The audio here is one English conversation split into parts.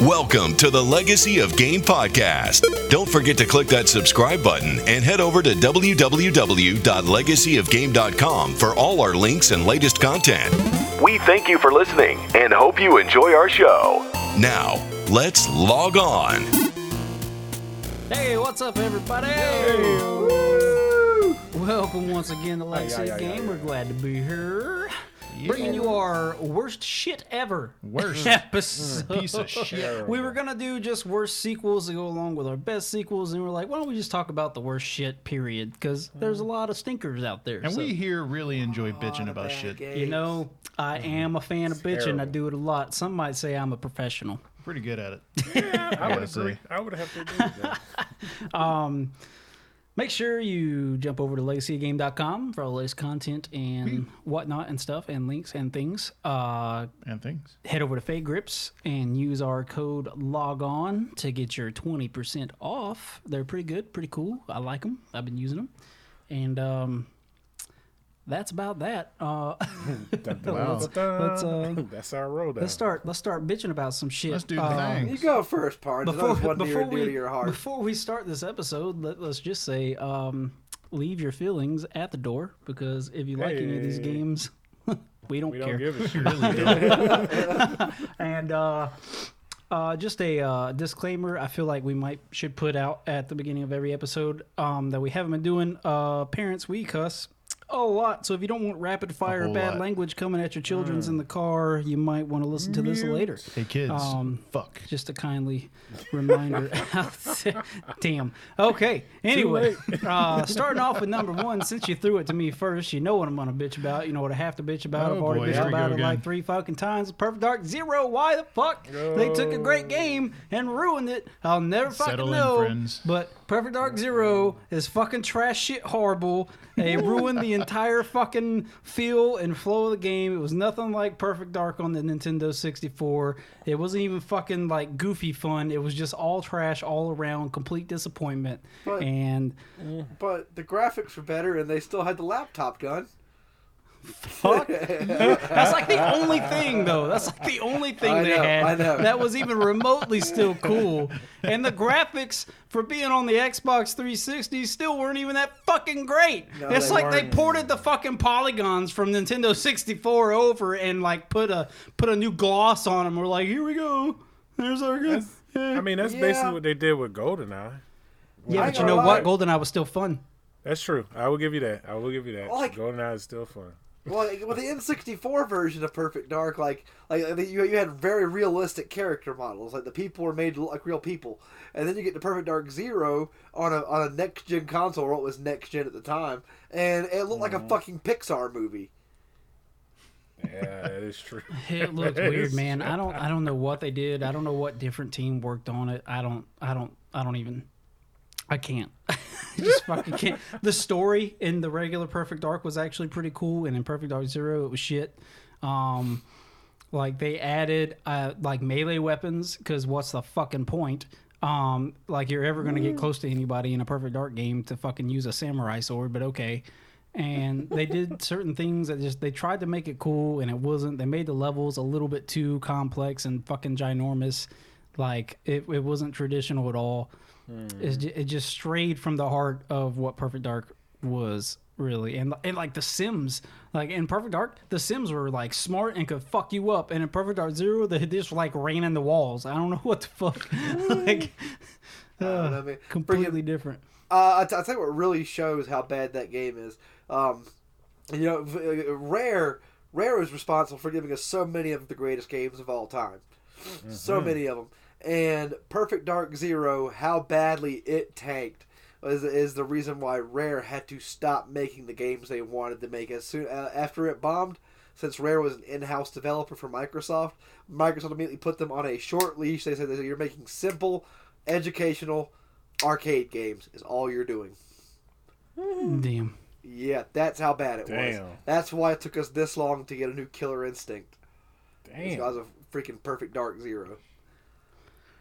Welcome to the Legacy of Game podcast. Don't forget to click that subscribe button and head over to www.legacyofgame.com for all our links and latest content. We thank you for listening and hope you enjoy our show. Now, let's log on. Hey, what's up, everybody? Welcome once again to Legacy Aye, aye, of aye, Game. aye, We're glad to be here. Bringing you our worst shit ever. Worst. episode. Piece of shit. We were gonna do just worst sequels to go along with our best sequels, and we're like, why don't we just talk about the worst shit? Period, because there's a lot of stinkers out there. And so, we here really enjoy bitching about shit. you know, I mm-hmm. am a fan of bitching. I do it a lot. Some might say I'm a professional. Pretty good at it. yeah, I would agree. I would have to agree with that. Um, Make sure you jump over to legacygame.com for all the latest content and whatnot and stuff and links and things. Uh, And things. head over to Fade Grips and use our code log on to get your 20% off. They're pretty good, pretty cool. I like them. I've been using them. And um, that's about that. Uh, Wow. let's, uh, That's our road. let's start let's start bitching about some shit. Let's do the Uh, thing. You go first, Parnes. I know before, it's before we to your heart. before we start this episode, let, let's just say um, leave your feelings at the door because if you like any of these games, we don't We care. don't give a shit. and uh, uh, just a uh, disclaimer: I feel like we might should put out at the beginning of every episode um, that we haven't been doing. Uh, parents, we cuss a lot, so if you don't want rapid fire bad lot. language coming at your children's in the car, you might want to listen to this later. Hey kids. Um, fuck. Just a kindly reminder. Damn. Okay. Anyway, uh, starting off with number one, since you threw it to me first, you know what I'm going to bitch about. You know what I have to bitch about. Oh, I've already boy, bitched about it like three fucking times. Perfect Dark Zero. Why the fuck? They took a great game and ruined it. I'll never fucking Settle in, know. friends. But Perfect Dark Zero is fucking trash shit horrible. They ruined the entire fucking feel and flow of the game. It was nothing like Perfect Dark on the Nintendo 64. It wasn't even fucking like goofy fun. It was just all trash all around, complete disappointment. But- and But the graphics were better, and they still had the laptop gun. Fuck. That's like the only thing, though. That's like the only thing I they know, had that was even remotely still cool. And the graphics for being on the Xbox 360 still weren't even that fucking great. No, it's they like they weren't. ported the fucking polygons from Nintendo 64 over and like put a put a new gloss on them. We're like, here we go. There's our good. I mean, that's Yeah. basically what they did with GoldenEye. yeah, I but you know gonna what? lie. GoldenEye was still fun. That's true. I will give you that. I will give you that. Like- GoldenEye is still fun. Well, like, with the N64 version of Perfect Dark, like like you, you had very realistic character models. Like the people were made to look like real people, and then you get to Perfect Dark Zero on a on a next gen console, or it was next gen at the time, and it looked like a mm-hmm. fucking Pixar movie. Yeah, that is true. It looked weird, man. I don't I don't know what they did. I don't know what different team worked on it. I don't I don't I don't even I can't. I just fucking can't. The story in the regular Perfect Dark was actually pretty cool, and in Perfect Dark Zero it was shit. Um, like they added uh, like melee weapons because what's the fucking point? Um, like you're ever gonna get close to anybody in a Perfect Dark game to fucking use a samurai sword, but okay. And they did certain things that just they tried to make it cool, and it wasn't. They made the levels a little bit too complex and fucking ginormous. Like it, it wasn't traditional at all. It just strayed from the heart of what Perfect Dark was really, and and like the Sims, like in Perfect Dark, the Sims were like smart and could fuck you up, and in Perfect Dark Zero, they just like ran in the walls. I don't know what the fuck, like I don't I mean, completely freaking- different. Uh, I, t- I you what really shows how bad that game is. Um, you know, uh, Rare Rare is responsible for giving us so many of the greatest games of all time, so many of them. And Perfect Dark Zero, how badly it tanked, is, is the reason why Rare had to stop making the games they wanted to make as soon uh, after it bombed. Since Rare was an in-house developer for Microsoft, Microsoft immediately put them on a short leash. They said that you're making simple, educational, arcade games is all you're doing. Damn. Yeah, that's how bad it was. Damn. That's why it took us this long to get a new Killer Instinct. Damn. Because of freaking Perfect Dark Zero.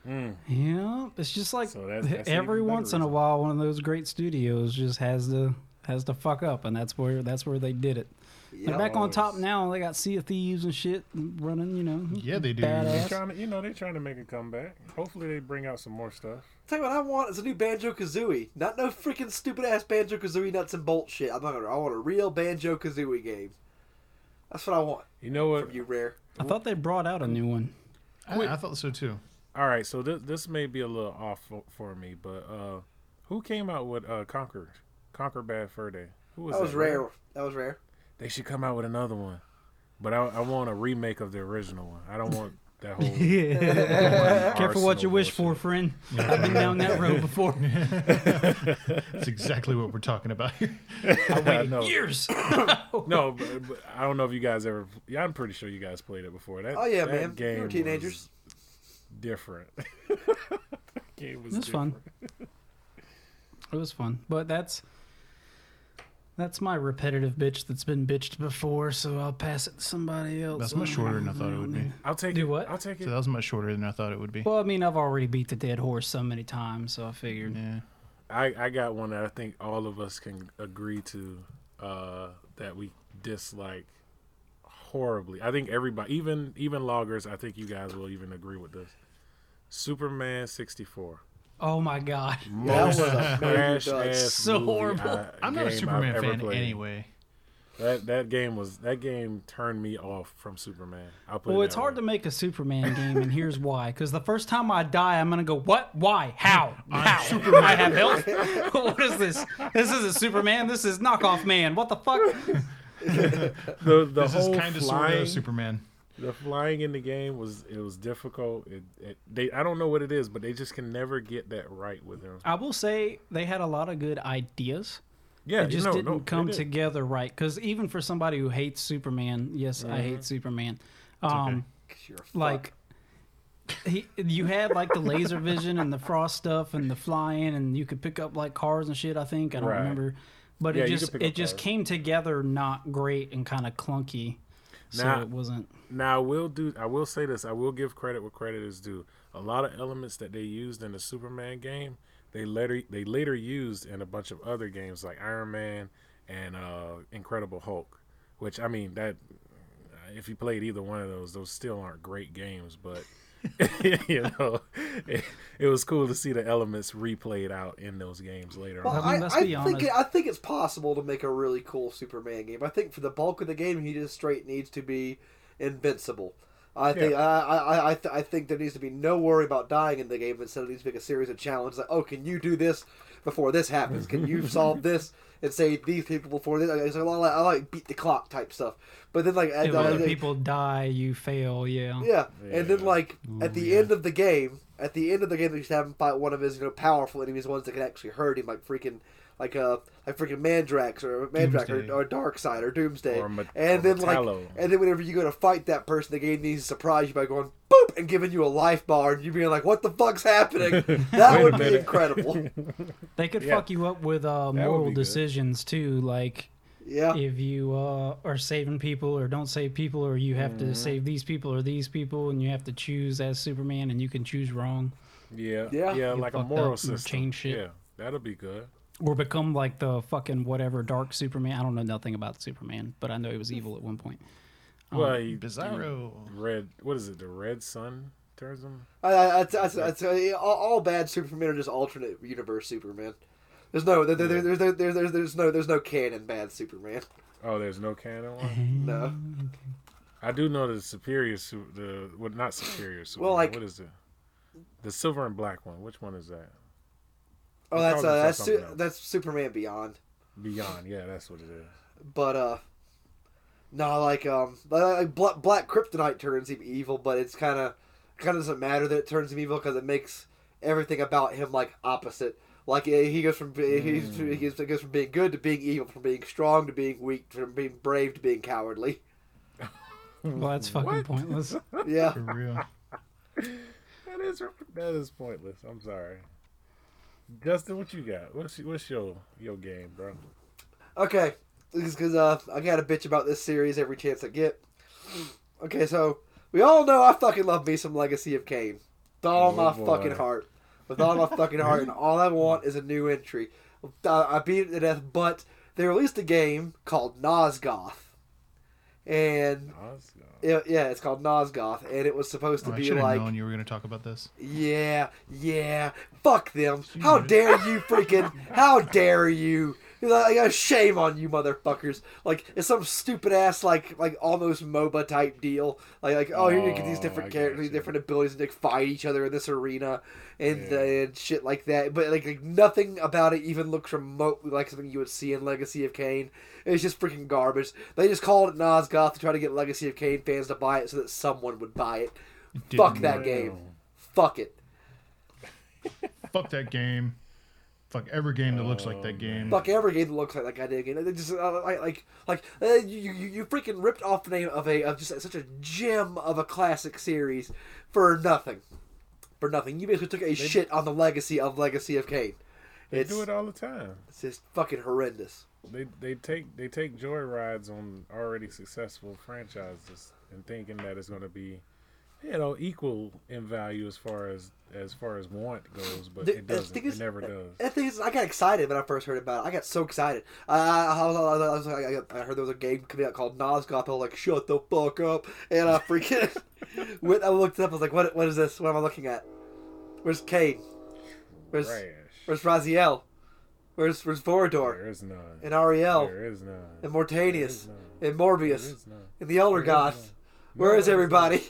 Mm. Yeah, it's just like So that's- that's every even better once in a while, one of those great studios just has to has to fuck up, and that's where that's where they did it. They're back on top now. They got Sea of Thieves and shit running. You know. Yeah, they do. They Badass. trying to, you know, they're trying to make a comeback. Hopefully, they bring out some more stuff. Tell you what I want is a new Banjo Kazooie. Not no freaking stupid ass Banjo Kazooie nuts and bolt shit. I'm not gonna. I want a real Banjo Kazooie game. That's what I want You know what? from you, Rare. I thought they brought out a new one. I, I thought so too. All right, so this this may be a little off for, for me, but uh, who came out with uh, Conker Conker Bad Fur Day? Who was That was that? rare. That was rare. They should come out with another one, but I, I want a remake of the original one. I don't want that whole. yeah. Careful what you Arsenal wish for, friend. I've been down that road before. That's exactly what we're talking about here. I know. Years. No, but, but I don't know if you guys ever. Yeah, I'm pretty sure you guys played it before. That, Oh yeah, that man. Game We were was teenagers. Different. game was It was fun. It was fun, but that's that's my repetitive bitch that's been bitched before. So I'll pass it to somebody else. That's much shorter than I thought it would be. I'll take Do it. what? I'll take it. So it. that was much shorter than I thought it would be. Well, I mean, I've already beat the dead horse so many times, so I figured. Yeah. I, I got one that I think all of us can agree to uh, that we dislike horribly. I think everybody, even even loggers, I think you guys will even agree with this. Superman sixty four. Oh my god. That was a Trash ass So movie horrible. I- I'm not a Superman I've fan played. anyway. That that game was that game turned me off from Superman. I'll put Well, it it's that hard way. to make a Superman game, and here's why. Because the first time I die, I'm gonna go, "What? Why? How? How? Superman. I have health. what is this? This isn't Superman. This is knockoff man. What the fuck? the the This is kind of sort flying, of Superman. The flying in the game was it was difficult. It, it they I don't know what it is, but they just can never get that right with them. I will say they had a lot of good ideas. Yeah, it just no, didn't no, come did. together right. Because even for somebody who hates Superman, yes, I Mm-hmm. hate Superman. Um, 'Cause you're a fuck. like he, you had like the laser vision and the frost stuff and the flying, and you could pick up like cars and shit. I think I don't Right. remember, but Yeah, it just it up just cars. came together not great and kind of clunky. So Nah. it wasn't. Now I will do. I will say this. I will give credit where credit is due. A lot of elements that they used in the Superman game, they later they later used in a bunch of other games like Iron Man and uh, Incredible Hulk. Which I mean that if you played either one of those, those still aren't great games, but. you know, it, it was cool to see the elements replayed out in those games later Well, on. I mean, I, I think it, I think it's possible to make a really cool Superman game. I think for the bulk of the game, he just straight needs to be invincible. I think I, I, I, th- I think there needs to be no worry about dying in the game. Instead, it needs to be a series of challenges. Like, oh, can you do this before this happens? Can you solve this and save these people before this? It's a lot like, I like beat the clock type stuff. But then, like, If at, uh, other like- people die, you fail. Yeah. yeah, and then Yeah. like at the end of the game, at the end of the game, they used to have him fight one of his you know powerful enemies, ones that can actually hurt him, like freaking like uh like freaking Mandrax or Mandrax or, Doomsday. or Darkseid or Doomsday, Or Ma- and or then like and then whenever you go to fight that person, the game needs to surprise you by going boop and giving you a life bar, and you being like, "What the fuck's happening?" That would be incredible. They could Yeah. fuck you up with uh, moral decisions too, like Yeah, if you uh, are saving people or don't save people, or you have Mm-hmm. to save these people or these people, and you have to choose as Superman, and you can choose wrong, Yeah, Yeah. yeah, like a moral system. change shit. Yeah, that'll be good. Or become like the fucking whatever dark Superman. I don't know nothing about Superman, but I know he was evil at one point. Um, well, he, Bizarro. red. What is it? The red sun turns him. I, I, I, I, I, all, all bad Superman are just alternate universe Superman. There's no, there, there, there's, there's, there's, there's, there's no, there's no canon bad Superman. Oh, there's no canon one. No. I do know the superior, su- the well, not superior. Superman. like- what is it? The silver and black one. Which one is that? Oh, He that's calls uh, that's su- that's Superman Beyond. Beyond. Yeah, that's what it is. But uh, no, like um, like Black, Black Kryptonite turns him evil, but it's kind of kind of doesn't matter that it turns him evil because it makes everything about him like opposite. Like eh, he goes from be- he's, he goes he goes from being good to being evil, from being strong to being weak, from being brave to being cowardly. well, that's fucking pointless. Yeah. For real. That is that is pointless. I'm sorry. Justin, what you got? What's what's your your game, bro? Okay, because uh, I got a bitch about this series every chance I get. Okay, so we all know I fucking love me some Legacy of Kain. With all Oh, my boy. fucking heart. With all my fucking heart, and all I want is a new entry. Uh, I beat it to death, but they released a game called Nosgoth. And it, yeah, it's called Nosgoth, and it was supposed to Oh, I be should have like known you were going to talk about this. Yeah, yeah. Fuck them. How dare you freaking how dare you? Like, I got shame on you motherfuckers. Like it's some stupid ass like like almost MOBA type deal. Like like oh, here you get these Oh, different I characters, these different abilities, and they fight each other in this arena and Yeah. uh, and shit like that. But like, like nothing about it even looks remotely like something you would see in Legacy of Kain. It's just freaking garbage. They just called it Nosgoth to try to get Legacy of Kain fans to buy it so that someone would buy it. Fuck Didn't that work. game. Fuck it. Fuck that game. Fuck every game that looks like Oh, that game. Fuck every game that looks like that goddamn game. They just uh, like like like uh, you, you you freaking ripped off the name of a of just such a gem of a classic series for nothing, for nothing. You basically took a shit on the legacy of Legacy of Kain. They It's do it all the time. it's just fucking horrendous. They they take they take joy rides on already successful franchises and thinking that it's going to be, you know, equal in value as far as as far as want goes, but The- it doesn't. It is- never does. The thing is, I got excited when I first heard about it. I got so excited. I, I, was- I, was- I, heard there was a game coming out called Nosgoth. I was like, shut the fuck up. And I freaking went, I looked it up. I was like, what, what is this? What am I looking at? Where's Kain? Where's, Trash. where's Raziel? Where's, where's Vorador? There is none. And Ariel? There is none. And Mortanius? And Moebius? is none. And the Elder There is Goth? none. Where is everybody?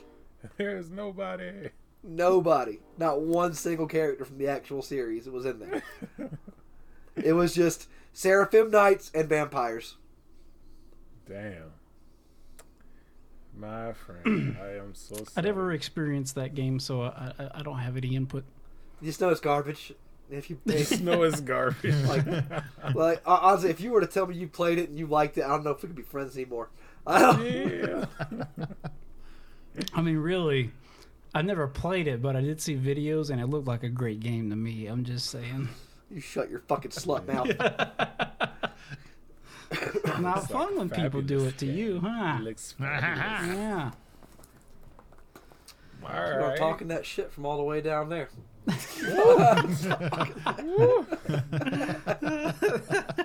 There is nobody. Nobody. Not one single character from the actual series was in there. it was just Seraphim Knights and vampires. Damn. My friend, I am so sorry. I never experienced that game, so I, I, I don't have any input. You just know it's garbage. If you if, know it's garbage. like, like honestly, if you were to tell me you played it and you liked it, I don't know if we could be friends anymore. I don't. yeah. I mean, really, I never played it, but I did see videos, and it looked like a great game to me. I'm just saying. You shut your fucking slut mouth. Not It's fun like when people do it to game. you, huh? Looks fabulous. Yeah. All You're talking that shit from all the way down there.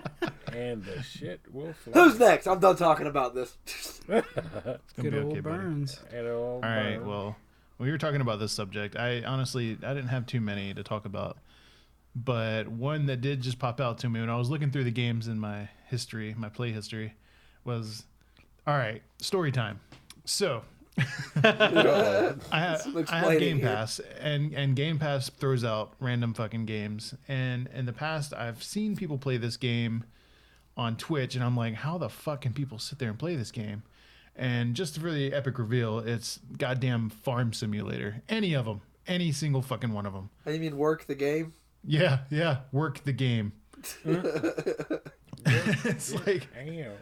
And the shit will fly. Who's next? I'm done talking about this. It's Good gonna be old okay. Burns. And it'll All right. burn. Well, we were talking about this subject. I honestly I didn't have too many to talk about, but one that did just pop out to me when I was looking through the games in my history, my play history, was all right. Story time. So. I have, I have Game here. Pass, and and Game Pass throws out random fucking games. And in the past, I've seen people play this game on Twitch, and I'm like, how the fuck can people sit there and play this game? And just for the epic reveal, it's goddamn Farm Simulator. Any of them, any single fucking one of them. And you mean work the game? Yeah, yeah, work the game. it's like Damn.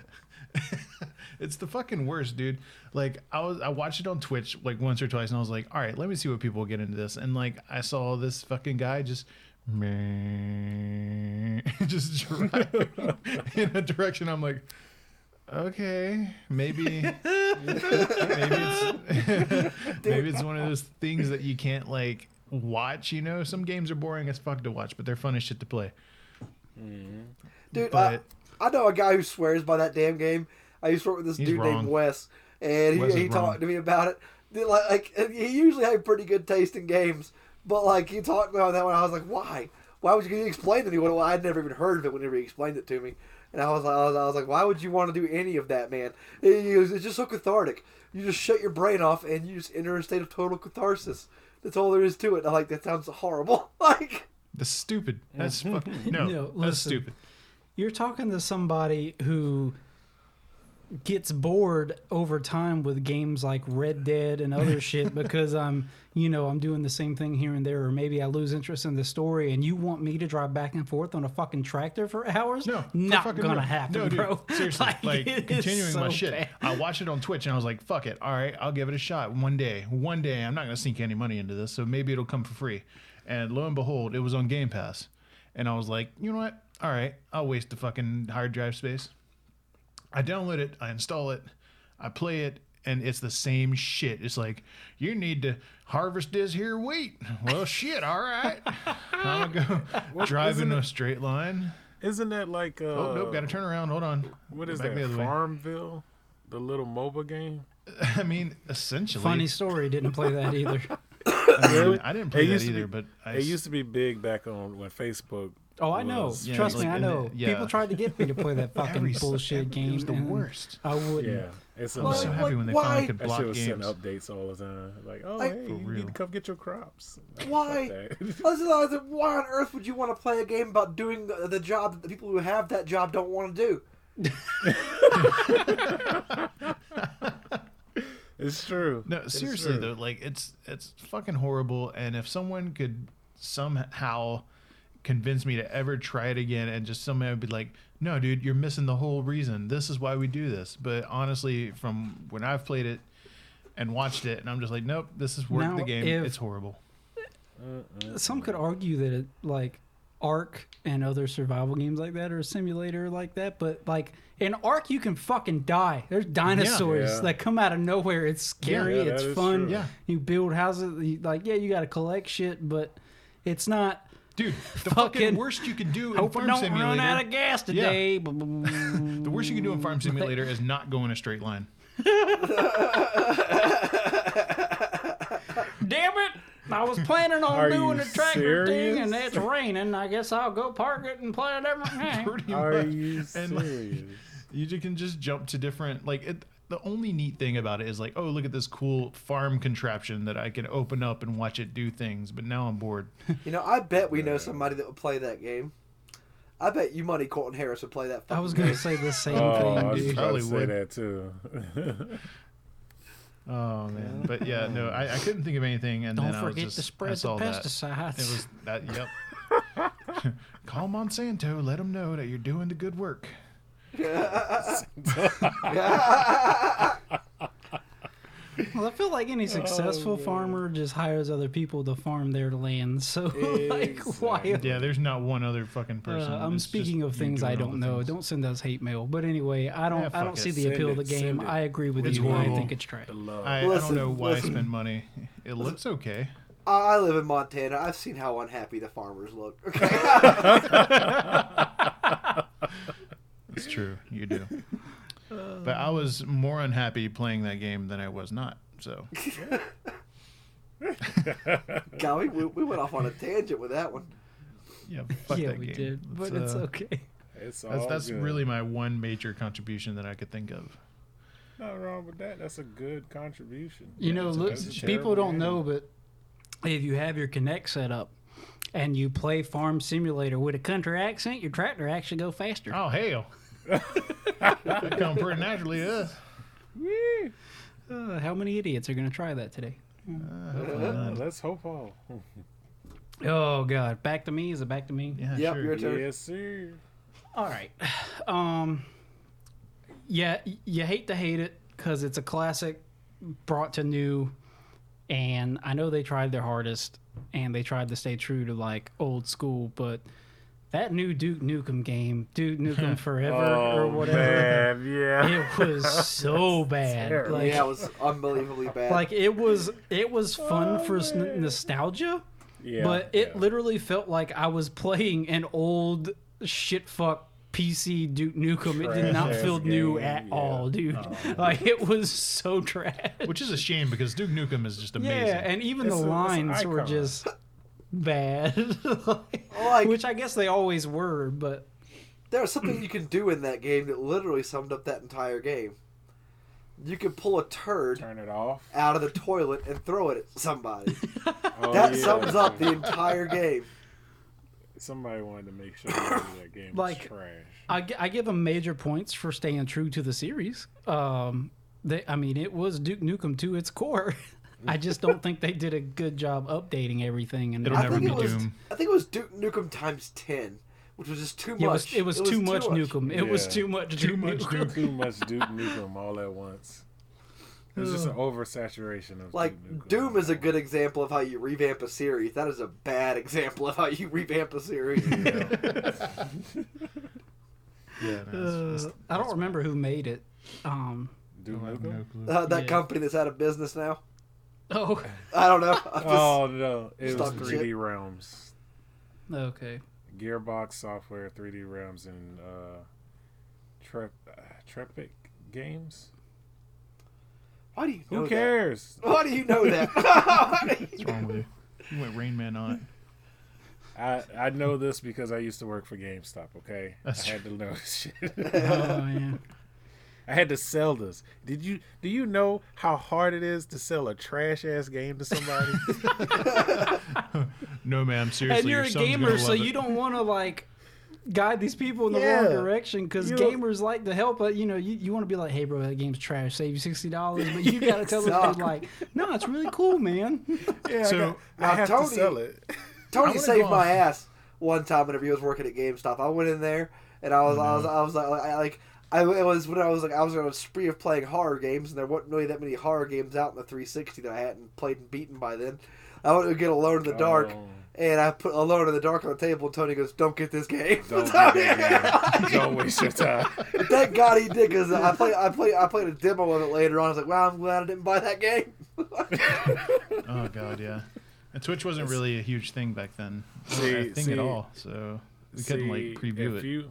it's the fucking worst, dude. Like I was, I watched it on Twitch like once or twice, and I was like, all right, let me see what people get into this. And like I saw this fucking guy just. just driving in a direction. I'm like, okay, maybe, maybe it's maybe it's one of those things that you can't like watch. You know, some games are boring as fuck to watch, but they're fun as shit to play. Mm-hmm. Dude, I, But- I know a guy who swears by that damn game. I used to work with this dude named. Wes, and he, Wes he wrong. talked to me about it. Like, like, he usually had pretty good taste in games, but like he talked about that one. I was like, why? Why would you explain to me what I'd never even heard of it whenever he explained it to me? And I was like, I was, I was like, why would you want to do any of that, man? It- it was- it's just so cathartic. You just shut your brain off and you just enter a state of total catharsis. That's all there is to it. And I'm like, that sounds horrible. like, That's stupid. That's fuck. No, No, that's stupid. You're talking to somebody who gets bored over time with games like Red Dead and other shit because I'm, you know, I'm doing the same thing here and there, or maybe I lose interest in the story, and you want me to drive back and forth on a fucking tractor for hours? No, not gonna real. happen, no, dude, bro. Seriously, like, is continuing my shit. bad. I watched it on Twitch and I was like, "Fuck it, all right, I'll give it a shot one day. One day, I'm not gonna sink any money into this, so maybe it'll come for free." And lo and behold, it was on Game Pass, and I was like, "You know what? All right, I'll waste the fucking hard drive space." I download it, I install it, I play it, and it's the same shit. It's like you need to harvest this here wheat. Well, shit. All right, I'm gonna go drive in isn't a straight line. Isn't that like uh Oh nope, got to turn around. Hold on. what Go is back that? the other way. Farmville? the little MOBA game? I mean, essentially. Funny story. Didn't play that either. I, mean, I didn't play It that either, be- but I It used to be big back on when Facebook. Oh, I know. was- Yeah, Trust like me, I in the- know. yeah. People tried to get me to play that fucking Every s- bullshit game. It was the worst. I wouldn't. Yeah, it's I was so annoying. happy when they Why? finally could That block shit was games. sending updates all the time. Like, oh, Like- hey, you real. need to come get your crops. Like, Why? fuck that. Listen, I was like, Why on earth would you want to play a game about doing the, the job that the people who have that job don't want to do? it's true. No, It's seriously true. though, like it's it's fucking horrible. And if someone could somehow convince me to ever try it again, and just somebody would be like, "No, dude, you're missing the whole reason. This is why we do this." But honestly, from when I've played it and watched it, and I'm just like, "Nope, this is worth Now, the game. if- it's horrible." Some could argue that it, like Ark and other survival games like that are a simulator like that, but like in Ark you can fucking die. There's dinosaurs Yeah. that come out of nowhere. It's scary. Yeah, that it's fun. true. Yeah. You build houses. You, like yeah, you got to collect shit, but it's not. Dude, the Fucking- fucking worst you can do in Hope Farm I don't Simulator. run out of gas today. the worst you can do in Farm Simulator is not go in a straight line. Damn it! I was planning on Are doing you the tractor thing, and it's raining. I guess I'll go park it and play a different game. Are much. you And, like, serious? you can just jump to different like it, the only neat thing about it is like oh look at this cool farm contraption that i can open up and watch it do things but now i'm bored You know, I bet we know somebody that would play that game. I bet you money Colton Harris would play that. I was gonna say the same Oh, I thing, was dude. about Probably to say would. that too. oh man but yeah no i, I couldn't think of anything and Don't then I was forget just, to I spread the saw that. pesticides. it was that yep call monsanto let them know that you're doing the good work Well, I feel like Oh, any successful farmer just hires other people to farm their land. So, like, why? yeah there's not one other fucking person Uh, I'm speaking of things I don't know. things. Don't send us hate mail. But anyway, I don't. Yeah, I don't it. see the Send appeal of the game. I agree with It's you. I think it's trash. I, I don't know why listen. spend money it looks okay I I live in Montana. I've seen how unhappy the farmers look. Okay. It's true, you do. but I was more unhappy playing that game than I was not. So Golly, we, we went off on a tangent with that one. yeah, fuck yeah, that we game. did, but It's, it's uh, okay. It's all That's, that's good. really my one major contribution that I could think of. Not wrong with that. That's a good contribution. You know, look, people don't game. know, but if you have your Kinect set up and you play Farm Simulator with a country accent, your tractor actually go faster. Oh hell, that come pretty naturally to us. Uh, how many idiots are going to try that today? Uh, let's hope all. Oh God, back to me. Is it back to me? Yeah, Yep, sure. your turn. yes, sir. All right. Um, yeah, y- you hate to hate it because it's a classic brought to new, and I know they tried their hardest and they tried to stay true to like old school, but that new Duke Nukem game, Duke Nukem Forever or Oh whatever, man, yeah. it was so bad. Like, yeah, it was unbelievably bad. like it was it was oh, fun for s- nostalgia. yeah, but it yeah. literally felt like I was playing an old shit fuck PC Duke Nukem. it did not Trash-ass feel new at yeah. all, dude. Oh, like it was so trash. Which is a shame because Duke Nukem is just amazing. Yeah, and even It's the a- lines were just bad. Like- Which I guess they always were, but there was something you can do in that game that literally summed up that entire game. You could pull a turd turn it off. out of the toilet and throw it at somebody. Oh, that yeah. sums up the entire game. Somebody wanted to make sure that game Like- was trash. I, I give them major points for staying true to the series. Um, they, I mean, it was Duke Nukem to its core. I just don't think they did a good job updating everything. And It'll I never think be it was. Doom. I think it was Duke Nukem times ten, which was just too much. It was, it was too much Nukem. It was too much. Too Duke much Nukem. Too much Duke Nukem all at once. It was just an oversaturation of Like Duke Nukem. Doom is a good example of how you revamp a series. That is a bad example of how you revamp a series. Yeah, no, it's- Uh, I don't remember who made it. Um, Duke I have no Nukem. clue. Uh, that Yeah. company that's out of business now. Oh, I don't know. Just- Oh no, it was 3D shit. Realms, okay. Gearbox Software, 3D Realms, and uh, Trep uh, Triptych Games. Why do you know Who cares? that? Why do you know that? Why do you- What's wrong with you? You went Rain Man on it. I I know this because I used to work for GameStop. Okay, That's I had to know this shit. Oh yeah. I had to sell this. Did you do you know how hard it is to sell a trash ass game to somebody? No, ma'am. Seriously, and you're your a gamer, so love you don't want to like guide these people in the Yeah. wrong direction because gamers like to help. But you know, you, you want to be like, "Hey, bro, that game's trash. Save you sixty dollars." But you got to tell them Suck. like, "No, it's really cool, man." yeah, So, I, got, I now have Tony- to sell it. Tony wanna saved my ass one time whenever he was working at GameStop. I went in there and I was, I was, mm-hmm. I was like, I, like, I it was when I was like, I was on a spree of playing horror games, and there wasn't really that many horror games out in the 360 that I hadn't played and beaten by then. I went to get Alone in the Dark, Oh. and I put Alone in the Dark on the table. And Tony goes, "Don't get this game." Don't, do that, man. Don't waste your time. But Thank God he did because I played, I played, I played a demo of it later on. I was like, "Wow, I'm glad I didn't buy that game." Oh god, yeah. And Twitch wasn't really a huge thing back then. See- a thing see- at all. So we couldn't like preview if it. You,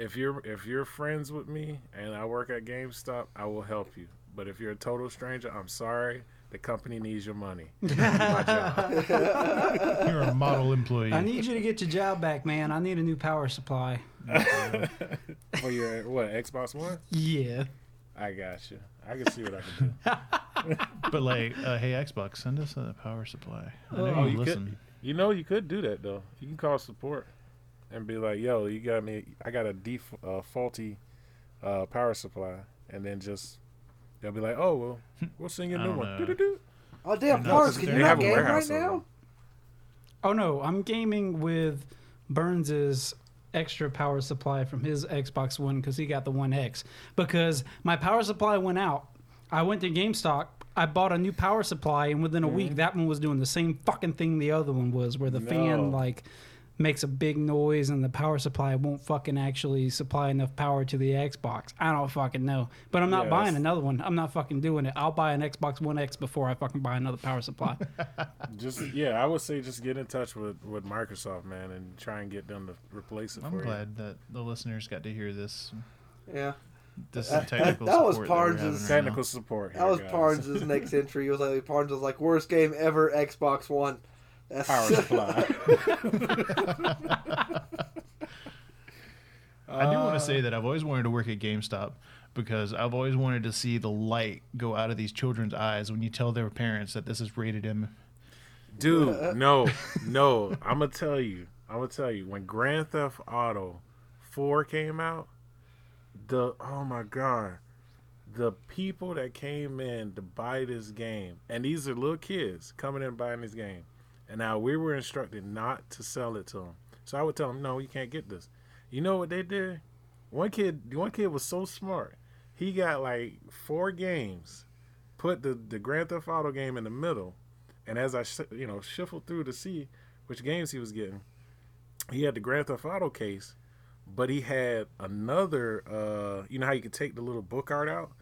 if you're if you're friends with me and I work at GameStop, I will help you. But if you're a total stranger, I'm sorry. The company needs your money. My job. You're a model employee. I need you to get your job back, man. I need a new power supply. For your what Xbox One? Yeah. I got you. I can see what I can do. but like, uh, hey Xbox, send us a power supply. I know Oh, you you could- You know, you could do that though. You can call support and be like, "Yo, you got me. I got a def- uh, faulty uh, power supply," and then just they'll be like, "Oh well, we'll send you a new don't one." know. Doo-doo-doo. Oh damn, No, can you not have a game right now? them. Oh no, I'm gaming with Burns's extra power supply from his Xbox One because he got the One X. Because my power supply went out. I went to GameStop. I bought a new power supply, and within a week, that one was doing the same fucking thing the other one was, where the fan like makes a big noise and the power supply won't fucking actually supply enough power to the Xbox. I don't fucking know. But I'm not Yes. buying another one. I'm not fucking doing it. I'll buy an Xbox One X before I fucking buy another power supply. Just yeah, I would say just get in touch with with Microsoft, man, and try and get them to replace it I'm for you. glad that the listeners got to hear this. Yeah, This That- technical that was support that we're Parnes' having right Technical support. that was guys. Parnes' next entry. It was like Parnes was like worst game ever, Xbox One. That's power supply. I do want Uh, to say that I've always wanted to work at GameStop because I've always wanted to see the light go out of these children's eyes when you tell their parents that this is rated M. Dude, no, no. I'm gonna tell you. I'm gonna tell you. When Grand Theft Auto Four came out, the oh my god, the people that came in to buy this game, and these are little kids coming in buying this game, and now we were instructed not to sell it to them. So I would tell them, no, you can't get this. You know what they did? One kid, one kid was so smart. He got like four games, put the the Grand Theft Auto game in the middle, and as I you know shuffled through to see which games he was getting, he had the Grand Theft Auto case, but he had another. Uh, you know how you could take the little book art out.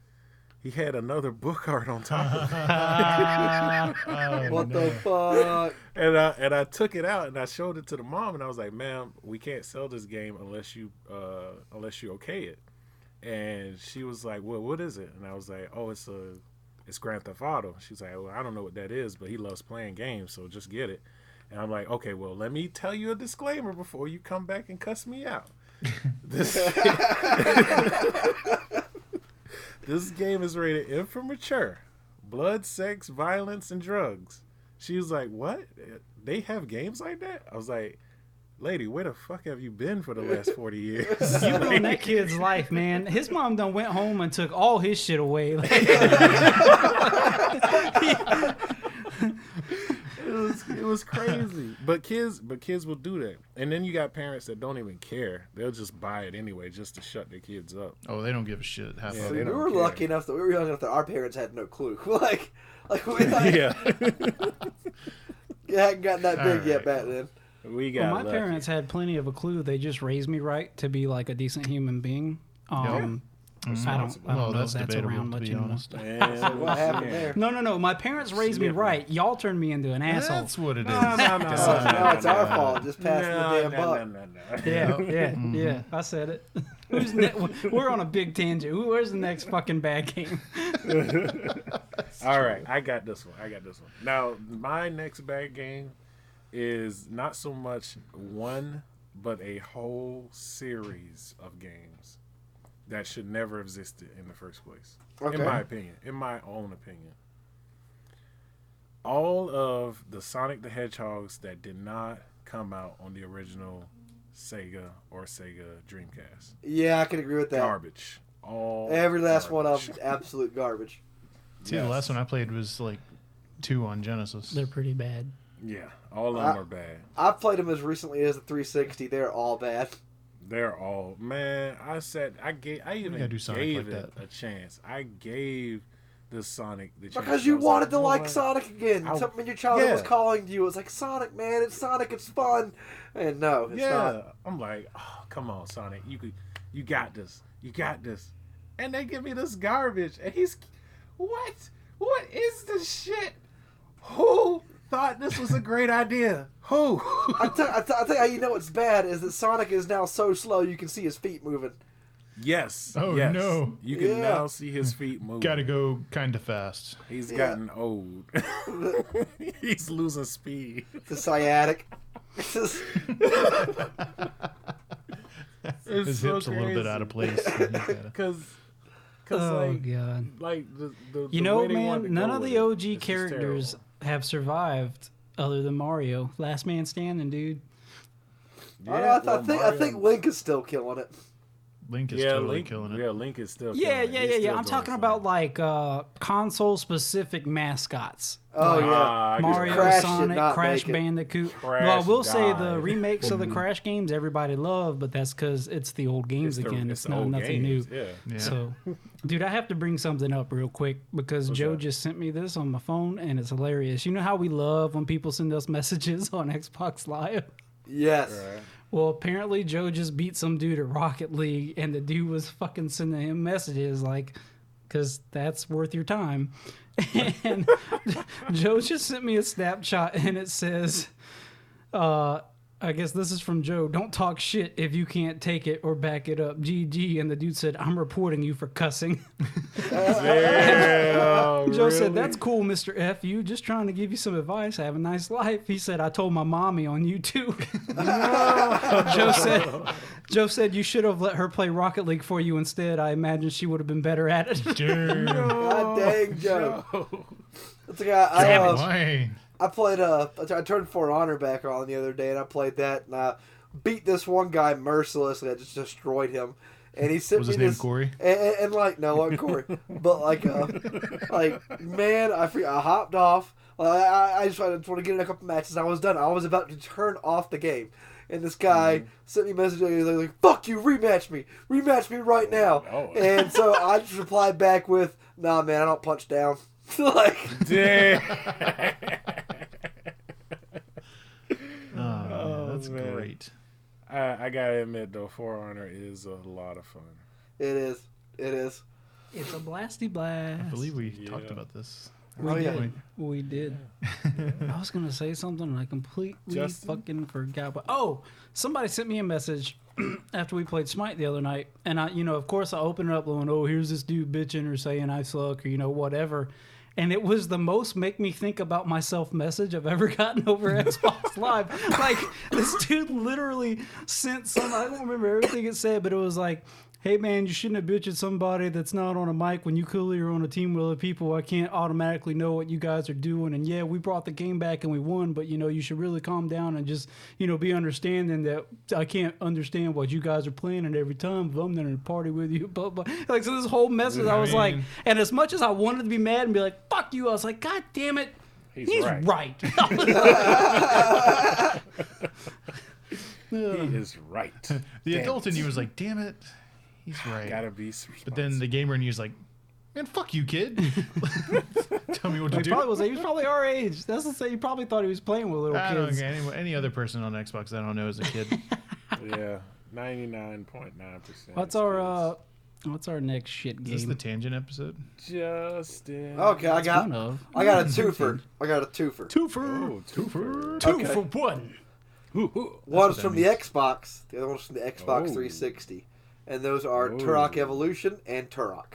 He had another book art on top of it. what the fuck? And I and I took it out and I showed it to the mom and I was like, "Ma'am, we can't sell this game unless you uh, unless you okay it." And she was like, "Well, what is it?" And I was like, "Oh, it's a it's Grand Theft Auto." She's like, "Well, I don't know what that is, but he loves playing games, so just get it." And I'm like, "Okay, well, let me tell you a disclaimer before you come back and cuss me out." this this game is rated M for mature, blood, sex, violence, and drugs. She was like, "What? They have games like that?" I was like, "Lady, where the fuck have you been for the last forty years?" You ruined that kid's life, man. His mom done went home and took all his shit away. it was it was crazy. But kids, but kids will do that. And then you got parents that don't even care. They'll just buy it anyway just to shut their kids up. Oh, they don't give a shit. Half Yeah, of we them. don't were care. lucky enough that we were young enough that our parents had no clue. like, like we like, Yeah, hadn't gotten that big All yet back then. we got Well, my lucky. parents had plenty of a clue. They just raised me right to be like a decent human being. Um, I mm-hmm. don't, I don't Well, know that's if that's debatable, around to much be anymore. honest. Man, What happened there? No, no, no. My parents raised me right. Y'all turned me into an asshole. That's what it is. No, no, no, Oh, no, now no, it's our no, fault. Just passing no, the damn no, buck. no, no, no. Yeah, Yep. yeah, yeah. Mm-hmm. I said it. Who's ne- we're on a big tangent. Who- Where's the next fucking bad game? All right, I got this one. I got this one. Now, my next bad game is not so much one, but a whole series of games that should never have existed in the first place. Okay. In my opinion, in my own opinion, all of the Sonic the Hedgehogs that did not come out on the original Sega or Sega Dreamcast, Yeah, I can agree with that. garbage. All Every last one of them, absolute garbage. See, the last one I played was like two on Genesis. They're pretty bad. Yeah, all of them I- are bad. I've played them as recently as the 360. They're all bad. They're all man. I said I gave. I even gotta do Sonic gave like it that. a chance. I gave the Sonic the chance. Because you was wanted to like what? Sonic again. I- Something in your childhood was calling to you. It was like Sonic, man. It's Sonic. It's fun. And no, it's yeah, not. I'm like, oh, come on, Sonic. You could. You got this. You got this. And they give me this garbage. And he's, what? What is this shit? Who thought this was a great idea? Who? I tell, I, tell, I tell you how you know it's bad is that Sonic is now so slow you can see his feet moving. yes. Oh, yes. no. You can Yeah. now see his feet move. Got to go kind of fast. He's Yeah. gotten old. He's losing speed. The sciatic. It's just- His hips a little bit out of place. so he's gotta- Because, cause Oh like, god. like the, the You the know, way man, none of the OG characters terrible. Have survived other than Mario. Last man standing, dude. I, know, I, th- I well, think I think Link is still killing it. Link is yeah, totally Link, killing it. Yeah, Link is still. Yeah, it. yeah, He's yeah, yeah. I'm talking something. about like uh, console specific mascots. Oh Like yeah. Ah, I get Mario. Crash Sonic, Crash. Bandicoot. Crash well, I will say the remakes of the Crash games everybody loved, but that's because it's the old games It's the- again. it's It's, not nothing games, new. Yeah. Yeah. So, dude, I have to bring something up real quick because Joe that? just sent me this on my phone and it's hilarious. You know how we love when people send us messages on Xbox Live? Yes. Right. Well, apparently Joe just beat some dude at Rocket League and the dude was fucking sending him messages like, because that's worth your time. And Joe just sent me a snapshot and it says, uh, I guess this is from Joe. Don't talk shit if you can't take it or back it up. GG. And the dude said, I'm reporting you for cussing. Damn, Joe really? said, That's cool, Mr. F. You just trying to give you some advice. Have a nice life. He said, I told my mommy on you too. Joe said Joe said you should have let her play Rocket League for you instead. I imagine she would have been better at it. Damn. God dang, Joe. That's like I, I, uh, Why? I played uh I turned For Honor back on the other day and I played that and I beat this one guy mercilessly. I just destroyed him. And he sent Was me his name this, Corey? And, and, and, like no, wasn't Corey, but like uh, like man, I I hopped off. Like, I, I just wanted, just wanted to get in a couple matches. I was done. I was about to turn off the game, and this guy sent me a message. He was like, "Fuck you, rematch me, rematch me right now." Oh. And so I just replied back with, "Nah, man, I don't punch down." like, Damn. Oh, man, that's man. great. I, I gotta admit though, For Honor is a lot of fun. it is, it is. it's a blasty blast. I believe we Yeah. talked about this. we Oh, did. yeah. We did. I was gonna say something and I completely Justin? fucking forgot. But oh, somebody sent me a message after we played Smite the other night, and I, you know, of course, I opened it up going, "Oh, here's this dude bitching or saying I suck or you know whatever." And it was the most make me think about myself message I've ever gotten over Xbox Live. Like this dude literally sent some. I don't remember everything it said, but it was like, "Hey man, you shouldn't have bitched at somebody that's not on a mic when you clearly are on a team with other people. I can't automatically know what you guys are doing. And yeah, we brought the game back and we won, but you know you should really calm down and just you know be understanding that I can't understand what you guys are planning every time. I'm there to party with you, blah blah. Like so, this whole message, I was like, and as much as I wanted to be mad and be like, "Fuck you," I was like, "God damn it." He's, He's right. right. He is right. The Damn adult it. in you was like, damn it, he's right. Gotta be. But then the gamer in you is like, man, fuck you, kid. Tell me what to he do. probably was. He was probably our age. That's to say, he probably thought he was playing with little I don't kids. get any, any other person on Xbox I don't know is a kid. yeah, ninety nine point nine percent. What's our uh, what's our next shit game? Is this game? the tangent episode? Justin? Okay, I got, One of I got a twofer. I got a twofer. two for Oh, two for two Okay. for one. One's what that from the Xbox. The other one's from the Xbox Oh. 360. And those are Turok Evolution and Turok.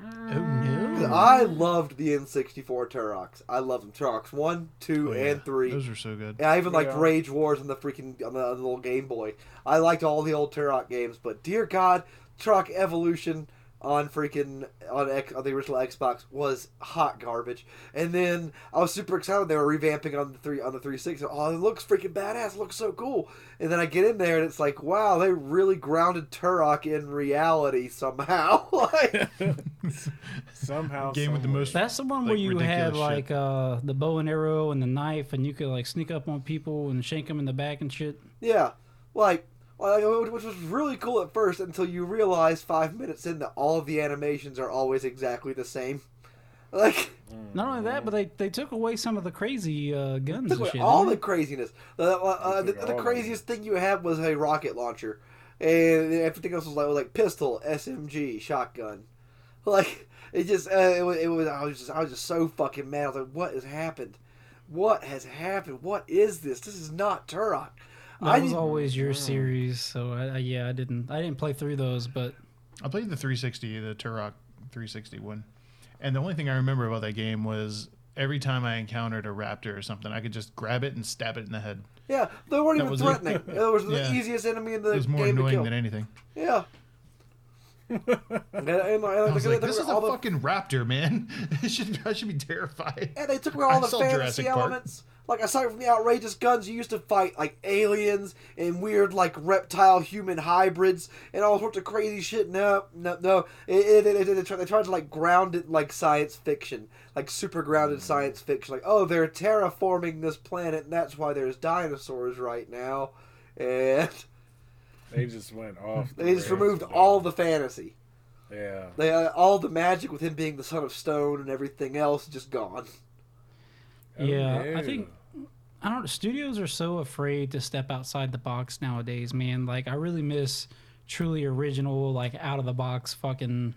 Oh, oh 'Cause no. I loved the N64 Turoks. I loved them. Turoks one, two, Oh, yeah. and three. Those are so good. And I even liked Yeah. Rage Wars on the freaking on the, on the little Game Boy. I liked all the old Turok games, but dear God, Turok Evolution on freaking on, X, on the original Xbox was hot garbage. And then I was super excited they were revamping on the three on the 360. Oh, it looks freaking badass! It looks so cool. And then I get in there and it's like, wow, they really grounded Turok in reality somehow. like, Somehow, Game with the most- That's the one Like where you had ridiculous like uh, the bow and arrow and the knife, and you could like sneak up on people and shank them in the back and shit. Yeah, like, like, which was really cool at first until you realize five minutes in that all of the animations are always exactly the same. Like, Not only that, but they, they took away some of the crazy uh, guns and took shit. all the craziness. The, uh, uh, the, the craziest thing you had was a rocket launcher, and everything else was like, was like pistol, SMG, shotgun. Like it just, uh, it, was, it was. I was just, I was just so fucking mad. I was like, what has happened? What has happened? What is this? This is not Turok. That I was always your series, so I, I, yeah, I didn't I didn't play through those, but I played the 360, the Turok 360 one, and the only thing I remember about that game was every time I encountered a raptor or something, I could just grab it and stab it in the head. Yeah, they weren't That even it. threatening. It was the Yeah. easiest enemy in the game. It was more game annoying than anything. Yeah. and, and, and, I was like, "This is a the, fucking raptor, man! Should I should be terrified." and they took away all I the fantasy elements. Like aside from the outrageous guns, you used to fight like aliens and weird like reptile human hybrids and all sorts of crazy shit. No, no, no. It, it, it, it, they tried- they tried to like ground it like science fiction, like super grounded science fiction. Like, oh, they're terraforming this planet, and that's why there's dinosaurs right now. And They just went off. the they just removed with all the fantasy. Yeah. They uh, all the magic with him being the son of stone and everything else just gone. yeah, Oh, I think I don't. Studios are so afraid to step outside the box nowadays, man. Like I really miss truly original, like out of the box fucking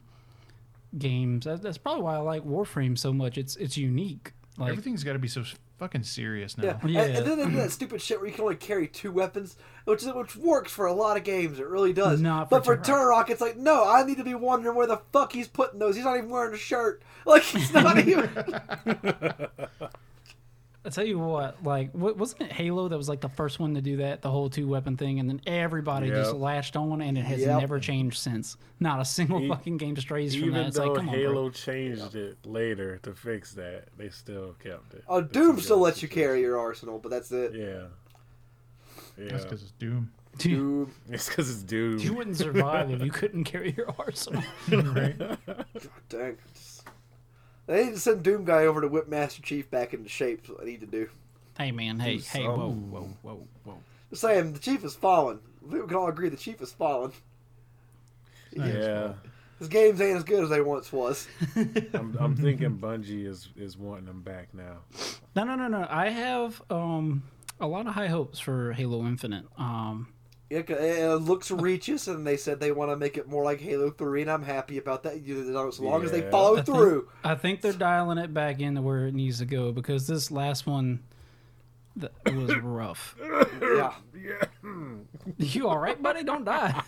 games. That, that's probably why I like Warframe so much. It's it's unique. Like Everything's got to be so fucking serious now. Yeah, Yeah. And, and then they do that stupid shit where you can only carry two weapons, which is, which works for a lot of games. It really does. Not for but for Turok. Turok, it's like no, I need to be wondering where the fuck he's putting those. He's not even wearing a shirt. Like he's not even. I tell you what, like what, wasn't it Halo that was like the first one to do that, the whole two weapon thing, and then everybody just latched on, and it has Yep. never changed since. Not a single E- fucking game strays from Even that. It's though like, come on, bro. Halo changed it later to fix that, they still kept it. Oh, The Doom still lets you carry your arsenal, but that's it. Yeah. Yeah. That's because it's Doom. Dude, Doom. It's because it's Doom. you wouldn't survive if you couldn't carry your arsenal. right? God dang. They need to send Doom guy over to whip Master Chief back into shape. Is what they need to do. hey man, hey, Do hey, some. whoa, whoa, whoa, whoa. Just saying, the Chief is fallen. I think we can all agree the Chief is fallen. yeah. His games ain't as good as they once was. I'm, I'm thinking Bungie is, is wanting them back now. No, no, no, no. I have um a lot of high hopes for Halo Infinite. Um, Yeah, 'cause it looks reaches, and they said they want to make it more like Halo Three, and I'm happy about that. As long as they follow I think- through. I think they're dialing it back into where it needs to go because this last one that was rough. Yeah, Yeah. You all right, buddy? Don't die.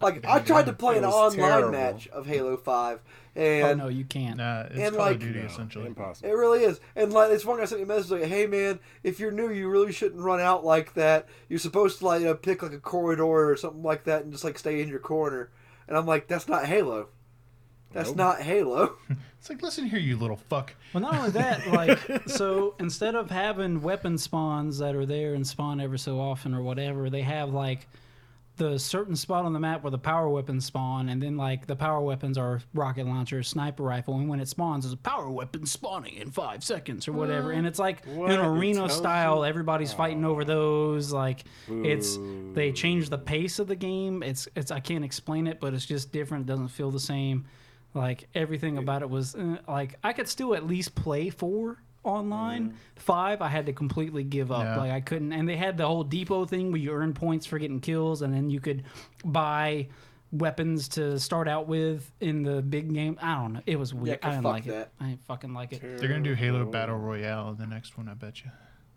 like I tried to play an online terrible. match of Halo Five, Oh and no, you can't. Nah, it's And, Call like- of Duty No, essentially. Impossible. it really is. And like this one guy sent me a message like, "Hey man, if you're new, you really shouldn't run out like that. You're supposed to like you know, pick like a corridor or something like that, and just like stay in your corner." And I'm like, "That's not Halo. That's Nope. not Halo." It's like, listen here, you little fuck. Well, not only that, like, so instead of having weapon spawns that are there and spawn ever so often or whatever, they have like the certain spot on the map where the power weapons spawn, and then like the power weapons are rocket launcher, sniper rifle, and when it spawns, there's a power weapon spawning in five seconds or whatever, and it's like What? an arena style. Everybody's fighting over those. Like it's they change the pace of the game. It's it's I can't explain it, but it's just different. It doesn't feel the same. Like everything about it was uh, like I could still at least play four online. Mm-hmm. Five, I had to completely give up. Yeah. Like I couldn't. And they had the whole depot thing where you earn points for getting kills, and then you could buy weapons to start out with in the big game. I don't know. It was weird. Yeah, I didn't like that. it. I didn't fucking like it. They're gonna do Halo Battle Royale in the next one, I bet you.